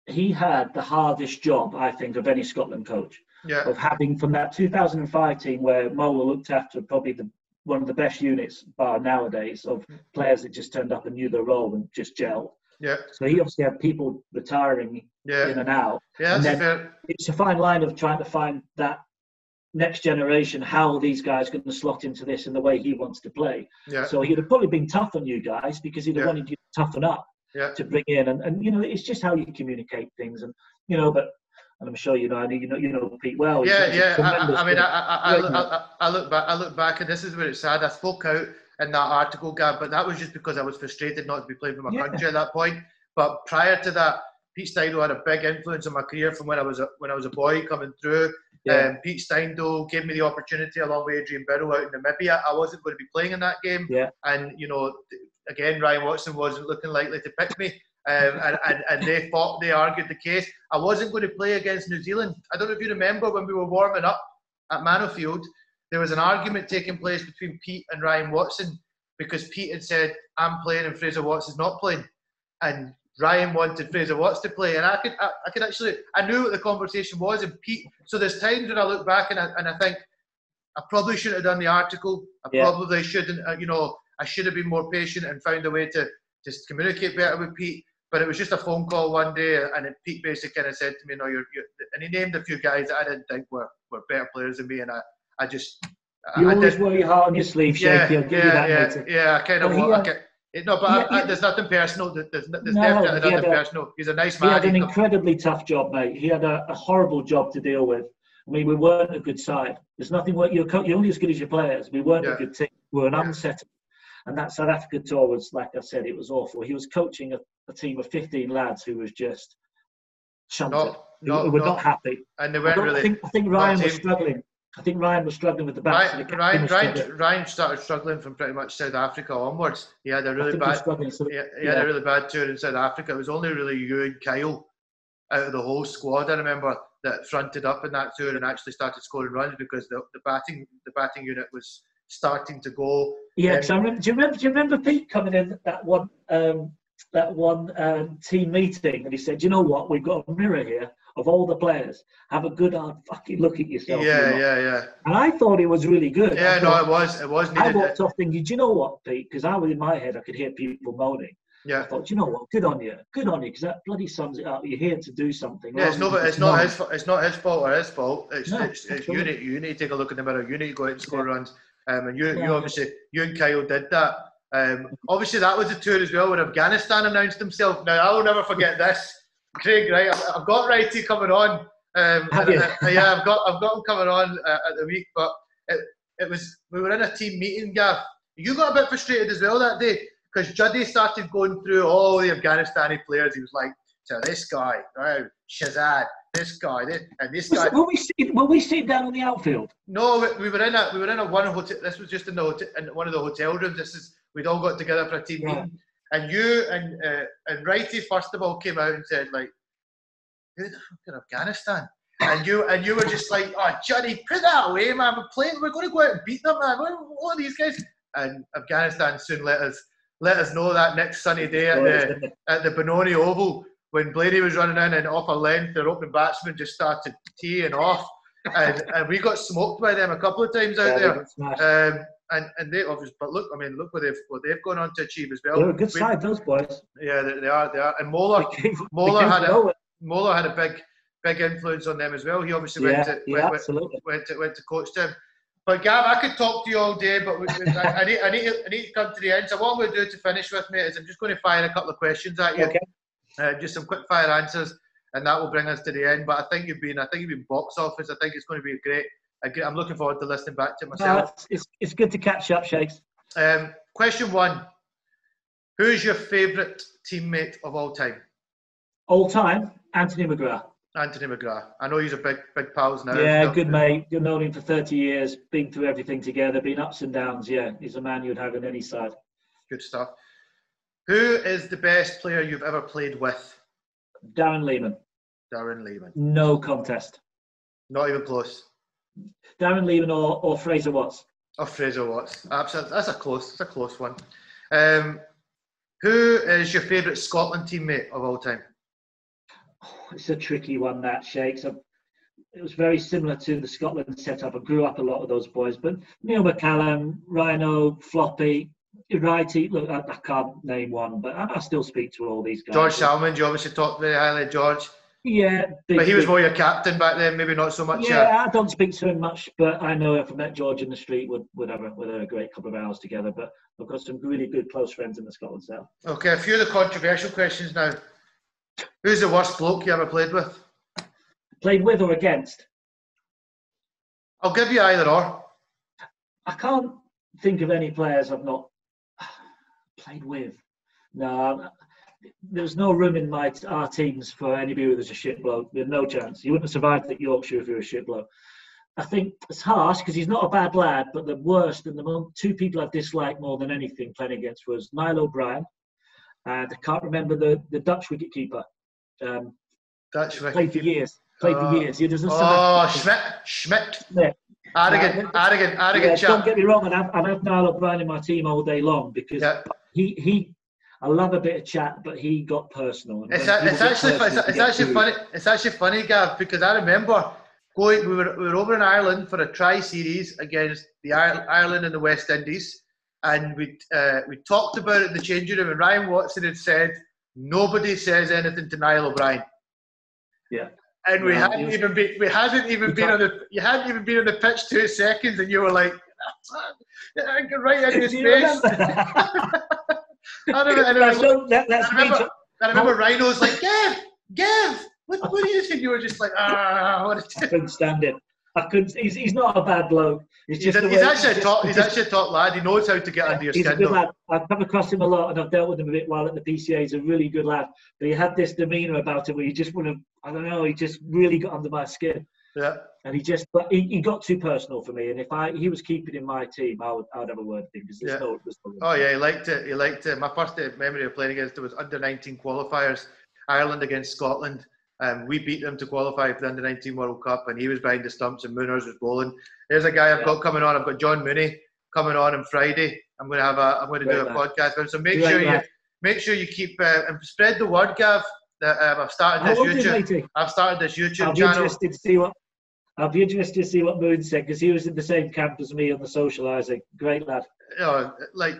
he had the hardest job, I think, of any Scotland coach. yeah, of having from that 2005 team where Mola looked after probably the one of the best units bar nowadays of mm. players that just turned up and knew their role and just gelled. yeah, So he obviously had people retiring in and out. yeah. and then- It's a fine line of trying to find that next generation, how these guys going to slot into this and the way he wants to play. Yeah, So he'd have probably been tough on you guys because he'd have Yeah. wanted you to toughen up yeah. to bring in and, and you know it's just how you communicate things and you know but and I'm sure you know I know you know you know Pete well. Yeah, yeah. I, I, mean, I. I, I, look. I, I look back. I look back, and this is where it's sad. I spoke out in that article, Gab, but that was just because I was frustrated not to be playing for my Yeah. country at that point. But prior to that, Pete Steindl had a big influence on my career from when I was a, when I was a boy coming through. Yeah. Um, Pete Steindl gave me the opportunity along with Adrian Birrell out in Namibia. I wasn't going to be playing in that game, Yeah. and you know, again, Ryan Watson wasn't looking likely to pick me. Um, and, and, and they fought, they argued the case. I wasn't going to play against New Zealand. I don't know if you remember when we were warming up at Mannofield, there was an argument taking place between Pete and Ryan Watson because Pete had said, I'm playing and Fraser Watts is not playing. And Ryan wanted Fraser Watts to play. And I could, I, I could actually, I knew what the conversation was. And Pete, so there's times when I look back and I, and I think, I probably shouldn't have done the article. I Yeah. probably shouldn't, uh, you know, I should have been more patient and found a way to just communicate better with Pete. But it was just a phone call one day, and Pete basically kind of said to me, "No, you're,", you're and he named a few guys that I didn't think were, were better players than me, and I, I just you I always wear your heart on your sleeve, yeah, Shaky. I'll give yeah, you that, yeah, matey. yeah. I kind of Well, he want. had- uh, no, but he I, I, there's nothing personal. There's, there's No, definitely nothing had a- personal. He's a nice man. He had an incredibly tough job, mate. He had a, a horrible job to deal with. I mean, we weren't a good side. There's nothing. what- You're, you're only as good as your players. We weren't Yeah. a good team. We were an Yeah. unsettled. And that South Africa tour was, like I said, it was awful. He was coaching a, a team of 15 lads who was just shunted. Not, who, not, who were not, happy. and they weren't really. think, I think Ryan was struggling. I think Ryan was struggling with the back. Ryan, Ryan, Ryan, Ryan started struggling from pretty much South Africa onwards. He had a I really think he bad. So, he, he had a really bad tour in South Africa. It was only really you and Kyle out of the whole squad. I remember that fronted up in that tour and actually started scoring runs because the, the batting the batting unit was starting to go. Yeah, Um, 'cause I remember, do you remember? Do you remember Pete coming in that one um, that one um, team meeting and he said, "You know what? We've got a mirror here of all the players. Have a good hard fucking look at yourself." you Yeah, yeah, yeah, And I thought it was really good. yeah. I No, it was it was I walked off thinking, "Do you know what, Pete?" Because I was in my head, I could hear people moaning. Yeah. I thought, you know what? Good on you, good on you," because that bloody sums it up. You're here to do something. yeah. It's not it's not his it's not his fault or his fault. It's No, it's, it's you need you need to take a look in the mirror. You need to go out and score runs. Um, and you Yeah. you obviously you and Kyle did that. Um, obviously that was the tour as well when Afghanistan announced himself. Now I will never forget this. Craig, right? I've, I've got Righty coming on. Um, Have you? uh, yeah, I've got I've got him coming on uh, at the week, but it, it was we were in a team meeting, Gav. You got a bit frustrated as well that day because Juddy started going through all the Afghanistani players. He was like, "So this guy, oh, Shahzad, this guy, this, and this guy." Were we sit, were we sitting down on the outfield? No, we, we were in a we were in a one hotel. This was just in the hotel, in one of the hotel rooms. This is we'd all got together for a team Right. meeting, and you and uh, and Righty first of all came out and said like, "Who the fuck in Afghanistan?" And you and you were just like, "Oh, Johnny, put that away, man. We're playing. We're going to go out and beat them, man. What, what are these guys?" And Afghanistan soon let us let us know that next sunny day at the at the Benoni Oval when Blaney was running in and off a length, their opening batsman just started teeing off. And, *laughs* and we got smoked by them a couple of times out there. Um, and and they obviously, but look, I mean, look what they've what they've gone on to achieve as well. They're a good We- side, those boys. Yeah, they, they are. They are. And Moeller, came- Moeller had a-. Moeller had a big big influence on them as well. He obviously Yeah, went to yeah, went, went, went to went to coach them. But Gav, I could talk to you all day, but we, we- I, I need I need to, I need to come to the end. So what I'm going to do to finish with, me is I'm just going to fire a couple of questions at you. Okay. Uh, just some quick fire answers, and that will bring us to the end. But I think you've been, I think you've been box office. I think it's going to be great. I'm looking forward to listening back to it No, myself. it's, it's, it's good to catch up, Shakes. Um, question one: Who's your favourite teammate of all time? All time, Anthony McGrath. Anthony McGrath. I know he's a big, big pals now. Yeah, good mate. You've known him for 30 years, been through everything together, been ups and downs. Yeah, he's a man you'd have in any side. Good stuff. Who is the best player you've ever played with? Darren Lehmann, Darren Lehmann. no contest. Not even close. Darren Lehmann or, or Fraser Watts. Or Fraser Watts. Absolutely. That's a close. That's a close one. Um, who is your favourite Scotland teammate of all time? It's a tricky one, that Shakes. I- It was very similar to the Scotland setup. I grew up a lot of those boys, but Neil McCallum, Rhino, Floppy, Righty. Look, I, I can't name one, but I, I still speak to all these guys. George Salmond. You obviously talked very highly of George, Yeah, big, but he was more your captain back then. Maybe not so much. uh, Yeah, I don't speak to him much, but I know if I met George in the street, would would have a, would have a great couple of hours together. But I've got some really good close friends in the Scotland South. Okay, a few of the controversial questions now. Who's the worst bloke you ever played with? Played with or against? I'll give you either or. I can't think of any players I've not played with. No, there's no room in my our teams for anybody who was a shit bloke. There's no chance. You wouldn't have survived at Yorkshire if you were a shit bloke. I think it's harsh because he's not a bad lad, but the worst and the two people I've disliked more than anything playing against was Niall O'Brien, and I can't remember the, the Dutch wicketkeeper. Um, That's right. played for years. Played for Uh, years. He doesn't. Oh, Schmidt, Schmidt. Yeah. Arrogant, Yeah. arrogant, arrogant don't get me wrong, and I've, I've had Niall O'Brien in my team all day long because Yeah. He he. I love a bit of chat, but he got personal. It's, a, it's actually personal, it's, actually rude. funny. It's actually funny, Gav, because I remember going. We were we were over in Ireland for a tri series against the Ireland and the West Indies, and we uh, we talked about it in the changing room. And Ryan Watson had said nobody says anything to Niall O'Brien. Yeah. And we No, hadn't was- even been we hadn't even been on the you hadn't even been on the pitch two seconds and you were like I get right in *laughs* his face. *laughs* I remember, I remember, so- that- that's I remember, I remember Rhino's like, Gav, Gav, what, what do you think? You were just like, ah, what I couldn't stand it. I couldn't. He's, he's not a bad bloke. It's He's, just a, he's actually a just- top. He's just- actually a top lad. He knows how to get under your He's a skin. good though. lad. I've come across him a lot, and I've dealt with him a bit while at the PCA. He's a really good lad, but he had this demeanour about him where you just wouldn't. I don't know. He just really got under my skin, Yeah, and he just. But he, he got too personal for me. And if I he was keeping in my team, I would. I'd have a word with him because Yeah. no. There's no Oh yeah, he liked it. He liked it. My first memory of playing against it was under 19 qualifiers, Ireland against Scotland. Um, we beat them to qualify for the under 19 World Cup, and he was behind the stumps, and Mooners was bowling. There's a guy I've Yeah. got coming on. I've got John Mooney coming on on Friday. I'm going to have a. I'm going to do a Great podcast with him. So make Great sure you make sure you keep uh, and spread the word, Gav. That um, I've started this YouTube. I've started this I'll YouTube be channel. interested to see what. I'll be interested to see what Moon said because he was in the same camp as me on the socialising. Great lad. you know, like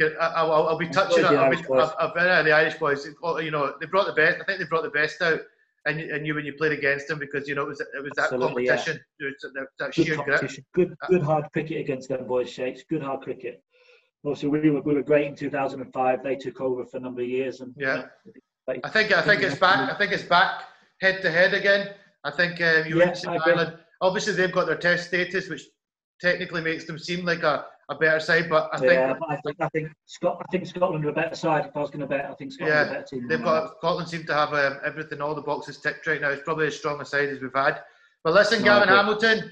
I- I'll, I'll be touching on. the I'll be, Irish boys. I've, I've been at the Irish boys. You know, they brought the best. I think they brought the best out, and you, and you when you played against them because you know it was it was that Absolutely, competition, There was that, that Good sheer grip. competition. Good, good hard cricket against them boys, Shakes. Good hard cricket. Obviously, we were, we were great in 2005. They took over for a number of years, and Yeah. like, I think I think it's back. I think it's back head to head again. I think um, you Yeah, mentioned. Ireland. Obviously, they've got their test status, which technically makes them seem like a, a better side. But I think yeah, but I think I think Scot, I think Scotland are a better side. If I was going to bet, I think Scotland are a better team. They've got Scotland seem to have um, everything, all the boxes ticked right now. It's probably as strong a side as we've had. But listen, No, Gavin Hamilton,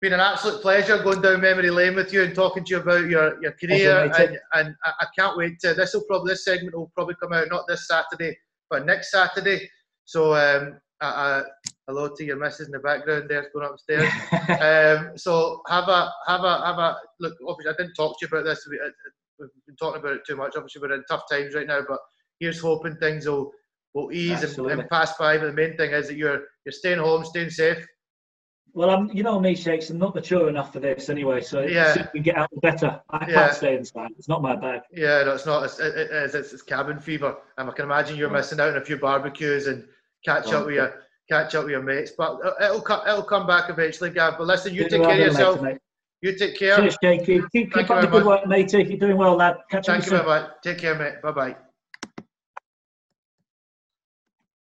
been an absolute pleasure going down memory lane with you and talking to you about your, your career. And, and I, I can't wait to. This will probably this segment will probably come out not this Saturday, but next Saturday. So um, hello to your missus in the background there's going upstairs. *laughs* um, so have a have a have a look. Obviously, I didn't talk to you about this. We, uh, we've been talking about it too much. Obviously, we're in tough times right now, but here's hoping things will will ease and, and pass by. But the main thing is that you're you're staying home, staying safe. well, I'm, you know me, Shakes. I'm not mature enough for this anyway. So Yeah. the we get out, the better. I Yeah. can't stay inside. It's not my bag. Yeah, no, it's not. It's, it, it is. It's, it's cabin fever. Um, I can imagine you're missing out on a few barbecues and catch Oh, up with your catch up with your mates. But it- it'll come. It'll come back eventually, Gav. But listen, you Do take care of yourself. mate. You take care. Cheers, Jakey. Keep, keep up the good work, matey. You're doing well, lad. Catch Thank you you very much. Take care, mate. Bye bye.